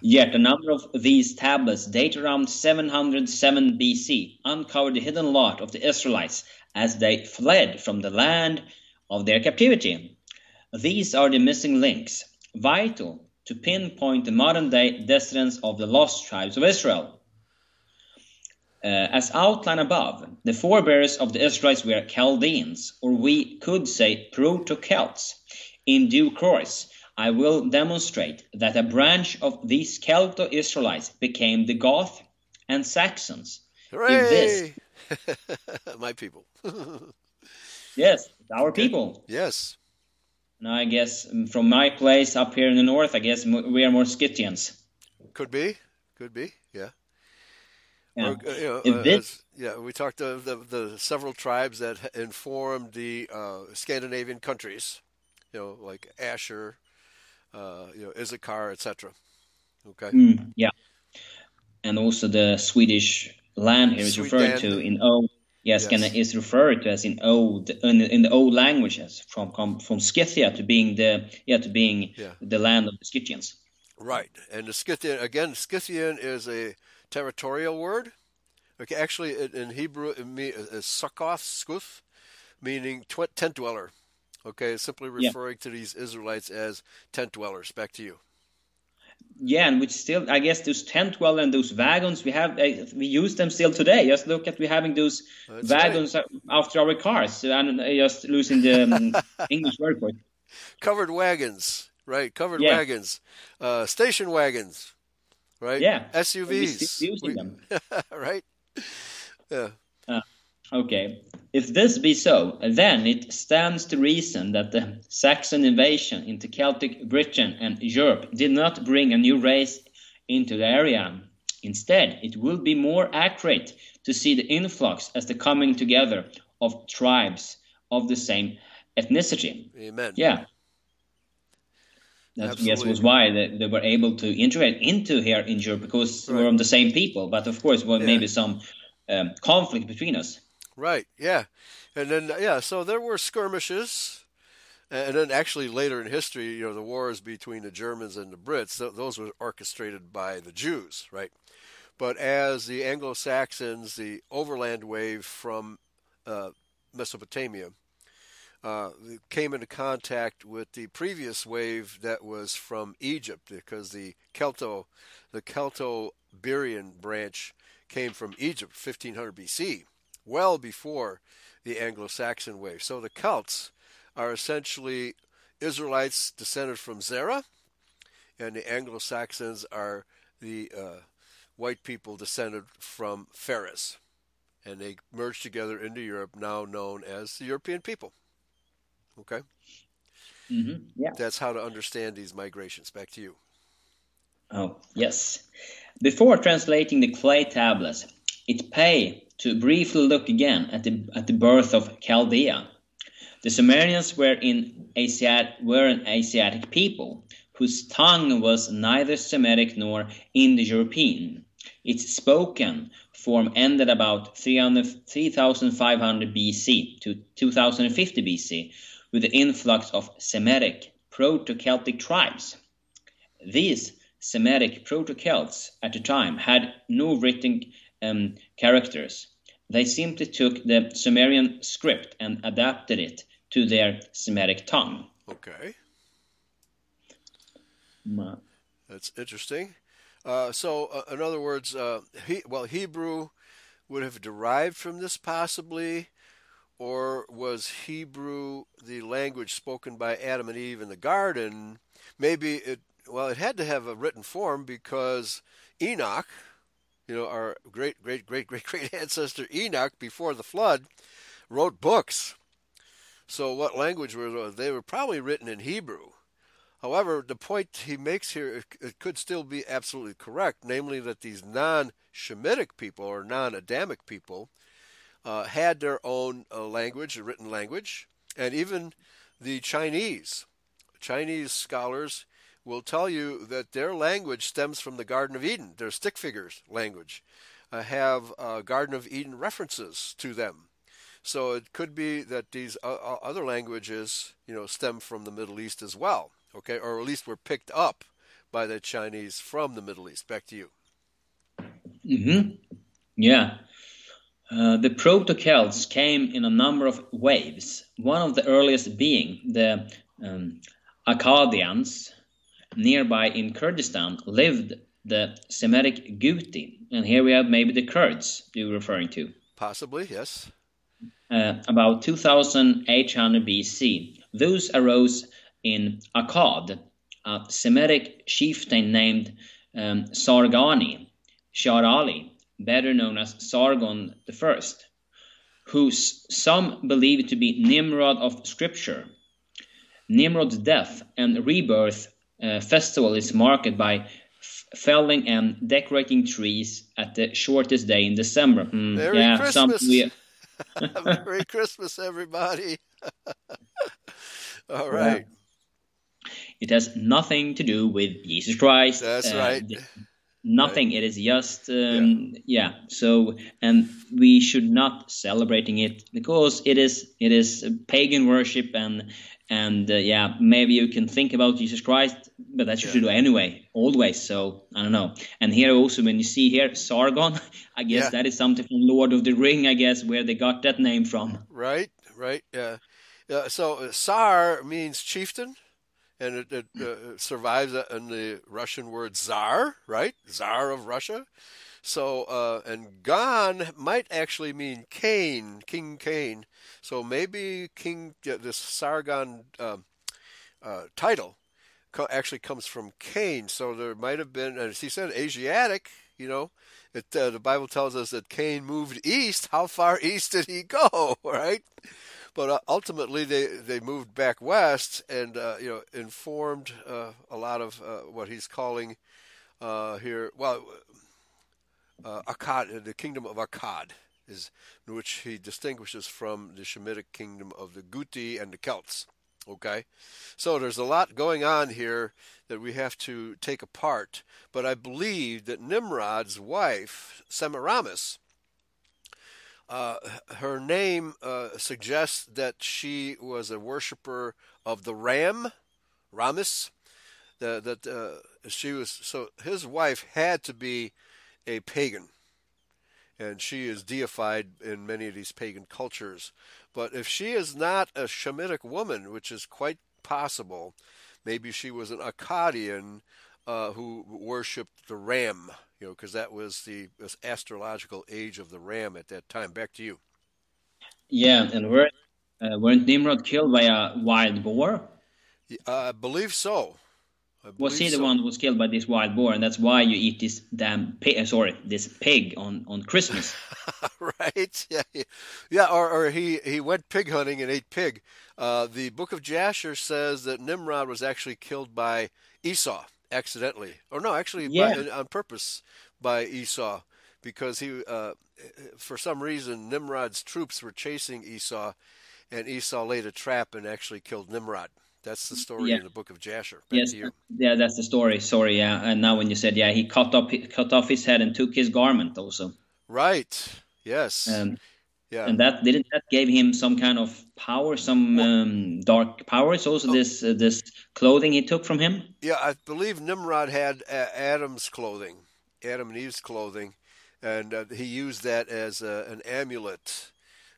[SPEAKER 2] Yet a number of these tablets date around 707 BC uncovered the hidden lot of the Israelites as they fled from the land of their captivity. These are the missing links, vital to pinpoint the modern day descendants of the lost tribes of Israel. Uh, as outlined above, the forebears of the Israelites were Chaldeans, or we could say Proto-Celts. In due course, I will demonstrate that a branch of these Celto-Israelites became the Goth and Saxons.
[SPEAKER 1] Hooray!
[SPEAKER 2] this- (laughs)
[SPEAKER 1] My people. (laughs)
[SPEAKER 2] Yes, our people.
[SPEAKER 1] yes.
[SPEAKER 2] Now, I guess mm, from my place up here in the north, I guess we are more Scythians.
[SPEAKER 1] Could be. Could be. Yeah.
[SPEAKER 2] Yeah.
[SPEAKER 1] Or, uh, you know, uh,
[SPEAKER 2] this-
[SPEAKER 1] yeah, we talked of the, the several tribes that informed the uh, Scandinavian countries, you know, like Asher, uh, you know, Issachar, etc. Okay.
[SPEAKER 2] Mm, yeah. And also the Swedish land here is referred to in old. Yes,
[SPEAKER 1] Yes.
[SPEAKER 2] can is referred to as in old in, in the old languages from from, from Scythia to being the yeah to being
[SPEAKER 1] Yeah.
[SPEAKER 2] the land of the Scythians.
[SPEAKER 1] Right. And the Scythian, again, Scythian is a territorial word. Okay, actually, in Hebrew, it means Succoth, Skuth, meaning tent dweller. Okay, it's simply
[SPEAKER 2] Yeah.
[SPEAKER 1] referring to these Israelites as tent dwellers. Back to you.
[SPEAKER 2] Yeah, and which still I guess those tent dwellers and those wagons we have uh, we use them still today. Just look at we having those
[SPEAKER 1] That's
[SPEAKER 2] wagons after our cars and uh, just losing the um, (laughs) English word for it.
[SPEAKER 1] Covered wagons, right? Covered
[SPEAKER 2] Yeah.
[SPEAKER 1] wagons, uh, station wagons, right?
[SPEAKER 2] Yeah, We
[SPEAKER 1] SUVs,
[SPEAKER 2] still using
[SPEAKER 1] We-
[SPEAKER 2] them. (laughs)
[SPEAKER 1] right? Yeah.
[SPEAKER 2] Okay. If this be so, then it stands to reason that the Saxon invasion into Celtic Britain and Europe did not bring a new race into the area. Instead, it will be more accurate to see the influx as the coming together of tribes of the same ethnicity.
[SPEAKER 1] Amen.
[SPEAKER 2] Yeah. That guess was why they, they were able to integrate into here in Europe because
[SPEAKER 1] Right.
[SPEAKER 2] we're on the same people. But of course, well,
[SPEAKER 1] Yeah.
[SPEAKER 2] maybe some um, conflict between us.
[SPEAKER 1] Right. Yeah. And then yeah, so there were skirmishes, and then actually later in history, you know, the wars between the Germans and the Brits, th- those were orchestrated by the Jews, right? But as the Anglo-Saxons, the overland wave from uh, Mesopotamia, uh, came into contact with the previous wave that was from Egypt, because the Celto, the Celto-Berian branch came from Egypt, 1500 BC, well before the Anglo-Saxon wave. So the Celts are essentially Israelites descended from Zerah, and the Anglo-Saxons are the uh, white people descended from Phares, and they merged together into Europe, now known as the European people. Okay,
[SPEAKER 2] hmm Yeah.
[SPEAKER 1] that's how to understand these migrations. Back to you.
[SPEAKER 2] Oh, yes. Before translating the clay tablets, it pay to briefly look again at the at the birth of Chaldea. The Sumerians were in Asiat were an Asiatic people whose tongue was neither Semitic nor Indo-European. Its spoken form ended about 300 3500 BC to 2050 BC with the influx of Semitic Proto-Celtic tribes. These Semitic Proto-Celts at the time had no written um, characters. They simply took the Sumerian script and adapted it to their Semitic tongue.
[SPEAKER 1] Okay,
[SPEAKER 2] Ma-
[SPEAKER 1] that's interesting. Uh, so, uh, in other words, uh, he, well, Hebrew would have derived from this possibly, or was Hebrew the language spoken by Adam and Eve in the garden? Maybe it, well, it had to have a written form because Enoch, you know, our great, great, great, great, great (laughs) ancestor Enoch before the flood, wrote books. So, what language were those? They were probably written in Hebrew. However, the point he makes here it could still be absolutely correct, namely that these non-Shemitic people or non-Adamic people uh, had their own uh, language, a written language, and even the Chinese. Chinese scholars will tell you that their language stems from the Garden of Eden. Their stick figures language uh, have uh, Garden of Eden references to them. So it could be that these uh, uh, other languages, you know, stem from the Middle East as well, okay, or at least were picked up by the Chinese from the Middle East. Back to you.
[SPEAKER 2] Mm-hmm. Yeah. Uh, the Proto-Celts came in a number of waves. One of the earliest being the um, Akkadians, nearby in Kurdistan, lived the Semitic Guti, and here we have maybe the Kurds you're referring to.
[SPEAKER 1] Possibly, yes.
[SPEAKER 2] Uh, about 2800 BC. Those arose in Akkad, a Semitic chieftain named um, Sargani, Sharali, better known as Sargon I, who some believe to be Nimrod of Scripture. Nimrod's death and rebirth uh, festival is marked by felling and decorating trees at the shortest day in December.
[SPEAKER 1] Mm, Merry yeah, Christmas! We... (laughs) Merry (laughs) Christmas, everybody! (laughs) All right.
[SPEAKER 2] It has nothing to do with Jesus Christ.
[SPEAKER 1] That's uh, right
[SPEAKER 2] nothing right. it is just um, yeah. yeah. so and we should not celebrating it because it is it is pagan worship and and uh, yeah maybe you can think about jesus christ but that you yeah. should do anyway always so i don't know and here also when you see here sargon (laughs) i guess yeah. that is something from lord of the ring i guess where they got that name from
[SPEAKER 1] right right yeah, yeah so uh, sar means chieftain and it, it uh, survives in the Russian word czar, right? Czar of Russia. So, uh, and Gon might actually mean Cain, King Cain. So maybe King, this Sargon um, uh, title co- actually comes from Cain. So there might have been, as he said, Asiatic, you know. It, uh, the Bible tells us that Cain moved east. How far (laughs) east did he go, (laughs) right? But uh, ultimately, they, they moved back west and uh, you know informed uh, a lot of uh, what he's calling uh, here. Well, Akkad, the kingdom of Akkad, is which he distinguishes from the Shemitic kingdom of the Guti and the Celts. Okay, so there's a lot going on here that we have to take apart. But I believe that Nimrod's wife, Semiramis, uh, her name uh, suggests that she was a worshiper of the ram, Ramis. that uh, she was so his wife had to be a pagan, and she is deified in many of these pagan cultures. But if she is not a Shemitic woman, which is quite possible, maybe she was an Akkadian uh, who worshipped the ram you know, because that was the astrological age of the ram at that time. Back to you.
[SPEAKER 2] Yeah, and were, uh, weren't Nimrod killed by a wild boar?
[SPEAKER 1] Uh, I believe so.
[SPEAKER 2] Was he the one who was killed by this wild boar, and that's why you eat this damn pig? Uh, sorry, this pig on on Christmas. (laughs)
[SPEAKER 1] right? (laughs) Yeah, yeah. Or, or he he went pig hunting and ate pig. Uh, the Book of Jasher says that Nimrod was actually killed by Esau accidentally, or no, actually yeah. by, on purpose by Esau, because he, uh, for some reason, Nimrod's troops were chasing Esau, and Esau laid a trap and actually killed Nimrod. That's the story yeah. in the book of Jasher. Back yes,
[SPEAKER 2] yeah, that's the story. Sorry, yeah. And now when you said, yeah, he cut up cut off his head and took his garment also.
[SPEAKER 1] Right. Yes.
[SPEAKER 2] Um, yeah. And that didn't that gave him some kind of power, some um, dark powers. Also, oh. this uh, this clothing he took from him.
[SPEAKER 1] Yeah, I believe Nimrod had uh, Adam's clothing, Adam and Eve's clothing, and uh, he used that as an amulet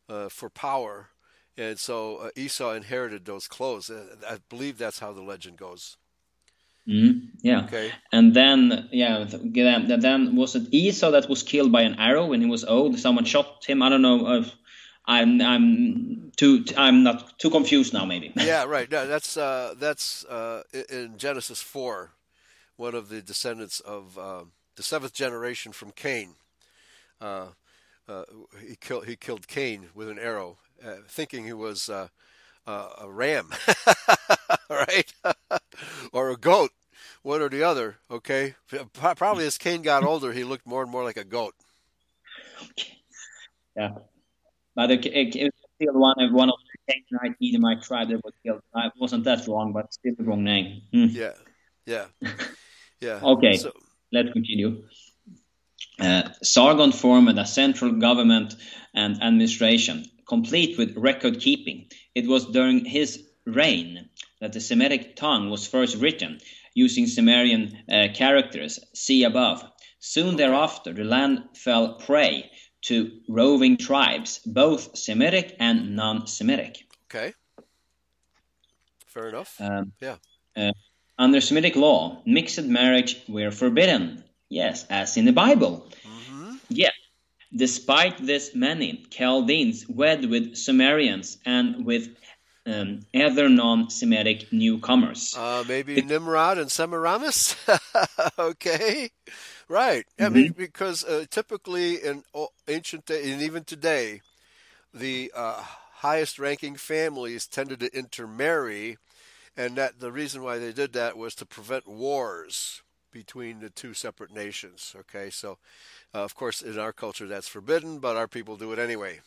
[SPEAKER 1] uh, for power. And so uh, Esau inherited those clothes. Uh, I believe that's how the legend goes.
[SPEAKER 2] Mm, yeah.
[SPEAKER 1] Okay.
[SPEAKER 2] And then, yeah, then, then was it Esau that was killed by an arrow when he was old? Someone shot him. I don't know. I'm I'm too I'm not too confused now. Maybe. (laughs)
[SPEAKER 1] yeah, right. No, that's uh, that's uh, in Genesis four, one of the descendants of uh, the seventh generation from Cain. Uh, uh, he killed he killed Cain with an arrow, uh, thinking he was a ram, (laughs) right, (laughs) or a goat, one or the other. Okay, probably as Cain got older, he looked more and more like a goat. (laughs)
[SPEAKER 2] Yeah. But it, it, it was still one of one of the Canaanite Edomite tribe that was killed. I wasn't that wrong, but still the wrong name.
[SPEAKER 1] Hmm. Yeah, yeah, yeah.
[SPEAKER 2] okay, so, let's continue. Uh, Sargon formed a central government and administration, complete with record keeping. It was during his reign that the Semitic tongue was first written, using Sumerian uh, characters, see above. Soon thereafter, the land fell prey to roving tribes, both Semitic and non Semitic.
[SPEAKER 1] Okay. Fair enough.
[SPEAKER 2] Um,
[SPEAKER 1] yeah.
[SPEAKER 2] Uh, under Semitic law, mixed marriage were forbidden. Yes, as in the Bible.
[SPEAKER 1] Mm-hmm.
[SPEAKER 2] Yet, despite this, many Chaldeans wed with Sumerians and with um, other non-Semitic newcomers.
[SPEAKER 1] Uh, maybe the- Nimrod and Semiramis. (laughs) okay. Right. I mm-hmm. mean, because uh, typically in ancient day, and even today, the uh, highest ranking families tended to intermarry, and that the reason why they did that was to prevent wars between the two separate nations. Okay, so uh, of course in our culture that's forbidden, but our people do it anyway.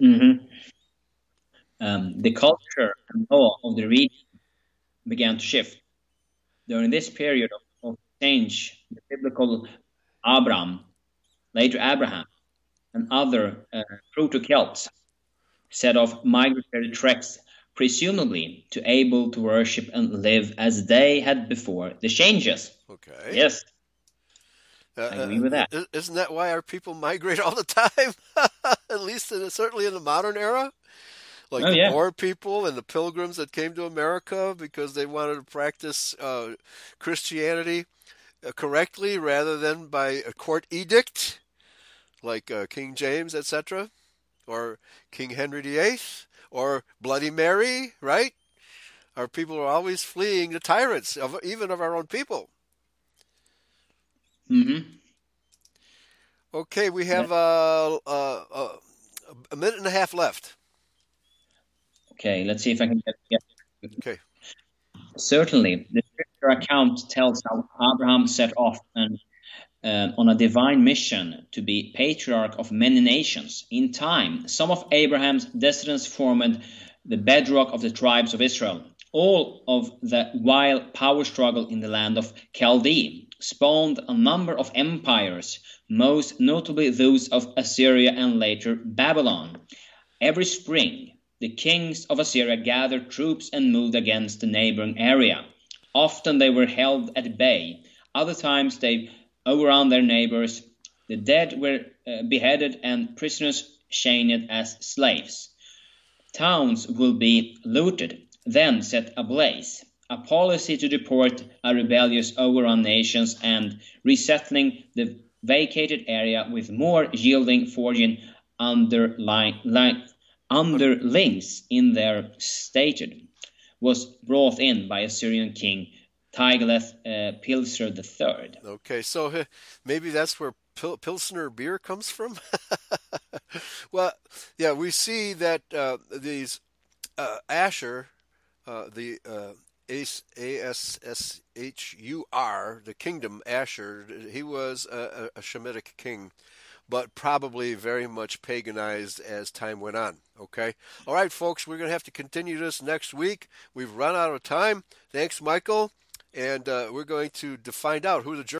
[SPEAKER 2] Mm-hmm. Um, the culture and law of the region began to shift during this period of change the biblical Abram, later Abraham, and other uh, proto-Celts set off migratory treks, presumably to able to worship and live as they had before the changes.
[SPEAKER 1] Okay.
[SPEAKER 2] Yes.
[SPEAKER 1] Uh,
[SPEAKER 2] I agree with that.
[SPEAKER 1] Isn't that why our people migrate all the time? (laughs) At least, in, certainly in the modern era like
[SPEAKER 2] oh,
[SPEAKER 1] the
[SPEAKER 2] yeah.
[SPEAKER 1] Boer people and the Pilgrims that came to America because they wanted to practice uh, Christianity uh, correctly rather than by a court edict, like uh, King James, etc., or King Henry VIII, or Bloody Mary, right? Our people are always fleeing the tyrants, of, even of our own people.
[SPEAKER 2] Mm-hmm.
[SPEAKER 1] Okay, we have uh, uh, uh, a minute and a half left.
[SPEAKER 2] Okay, let's see if I can get. get
[SPEAKER 1] okay.
[SPEAKER 2] Certainly, the scripture account tells how Abraham set off and, uh, on a divine mission to be patriarch of many nations. In time, some of Abraham's descendants formed the bedrock of the tribes of Israel. All of the wild power struggle in the land of Chaldee spawned a number of empires, most notably those of Assyria and later Babylon. Every spring, the kings of Assyria gathered troops and moved against the neighboring area. Often they were held at bay, other times they overran their neighbors. The dead were uh, beheaded and prisoners chained as slaves. Towns will be looted, then set ablaze. A policy to deport a rebellious overrun nations and resettling the vacated area with more yielding foreign underlings in their stated was brought in by Assyrian king Tiglath uh, Pileser III.
[SPEAKER 1] Okay, so uh, maybe that's where Pil- Pilsner beer comes from. (laughs) well, yeah, we see that uh, these uh, Asher, uh, the uh, A S S H U R, the kingdom Asher, he was a, a Shemitic king but probably very much paganized as time went on. Okay? All right, folks, we're going to have to continue this next week. We've run out of time. Thanks, Mikael. And uh, we're going to find out who the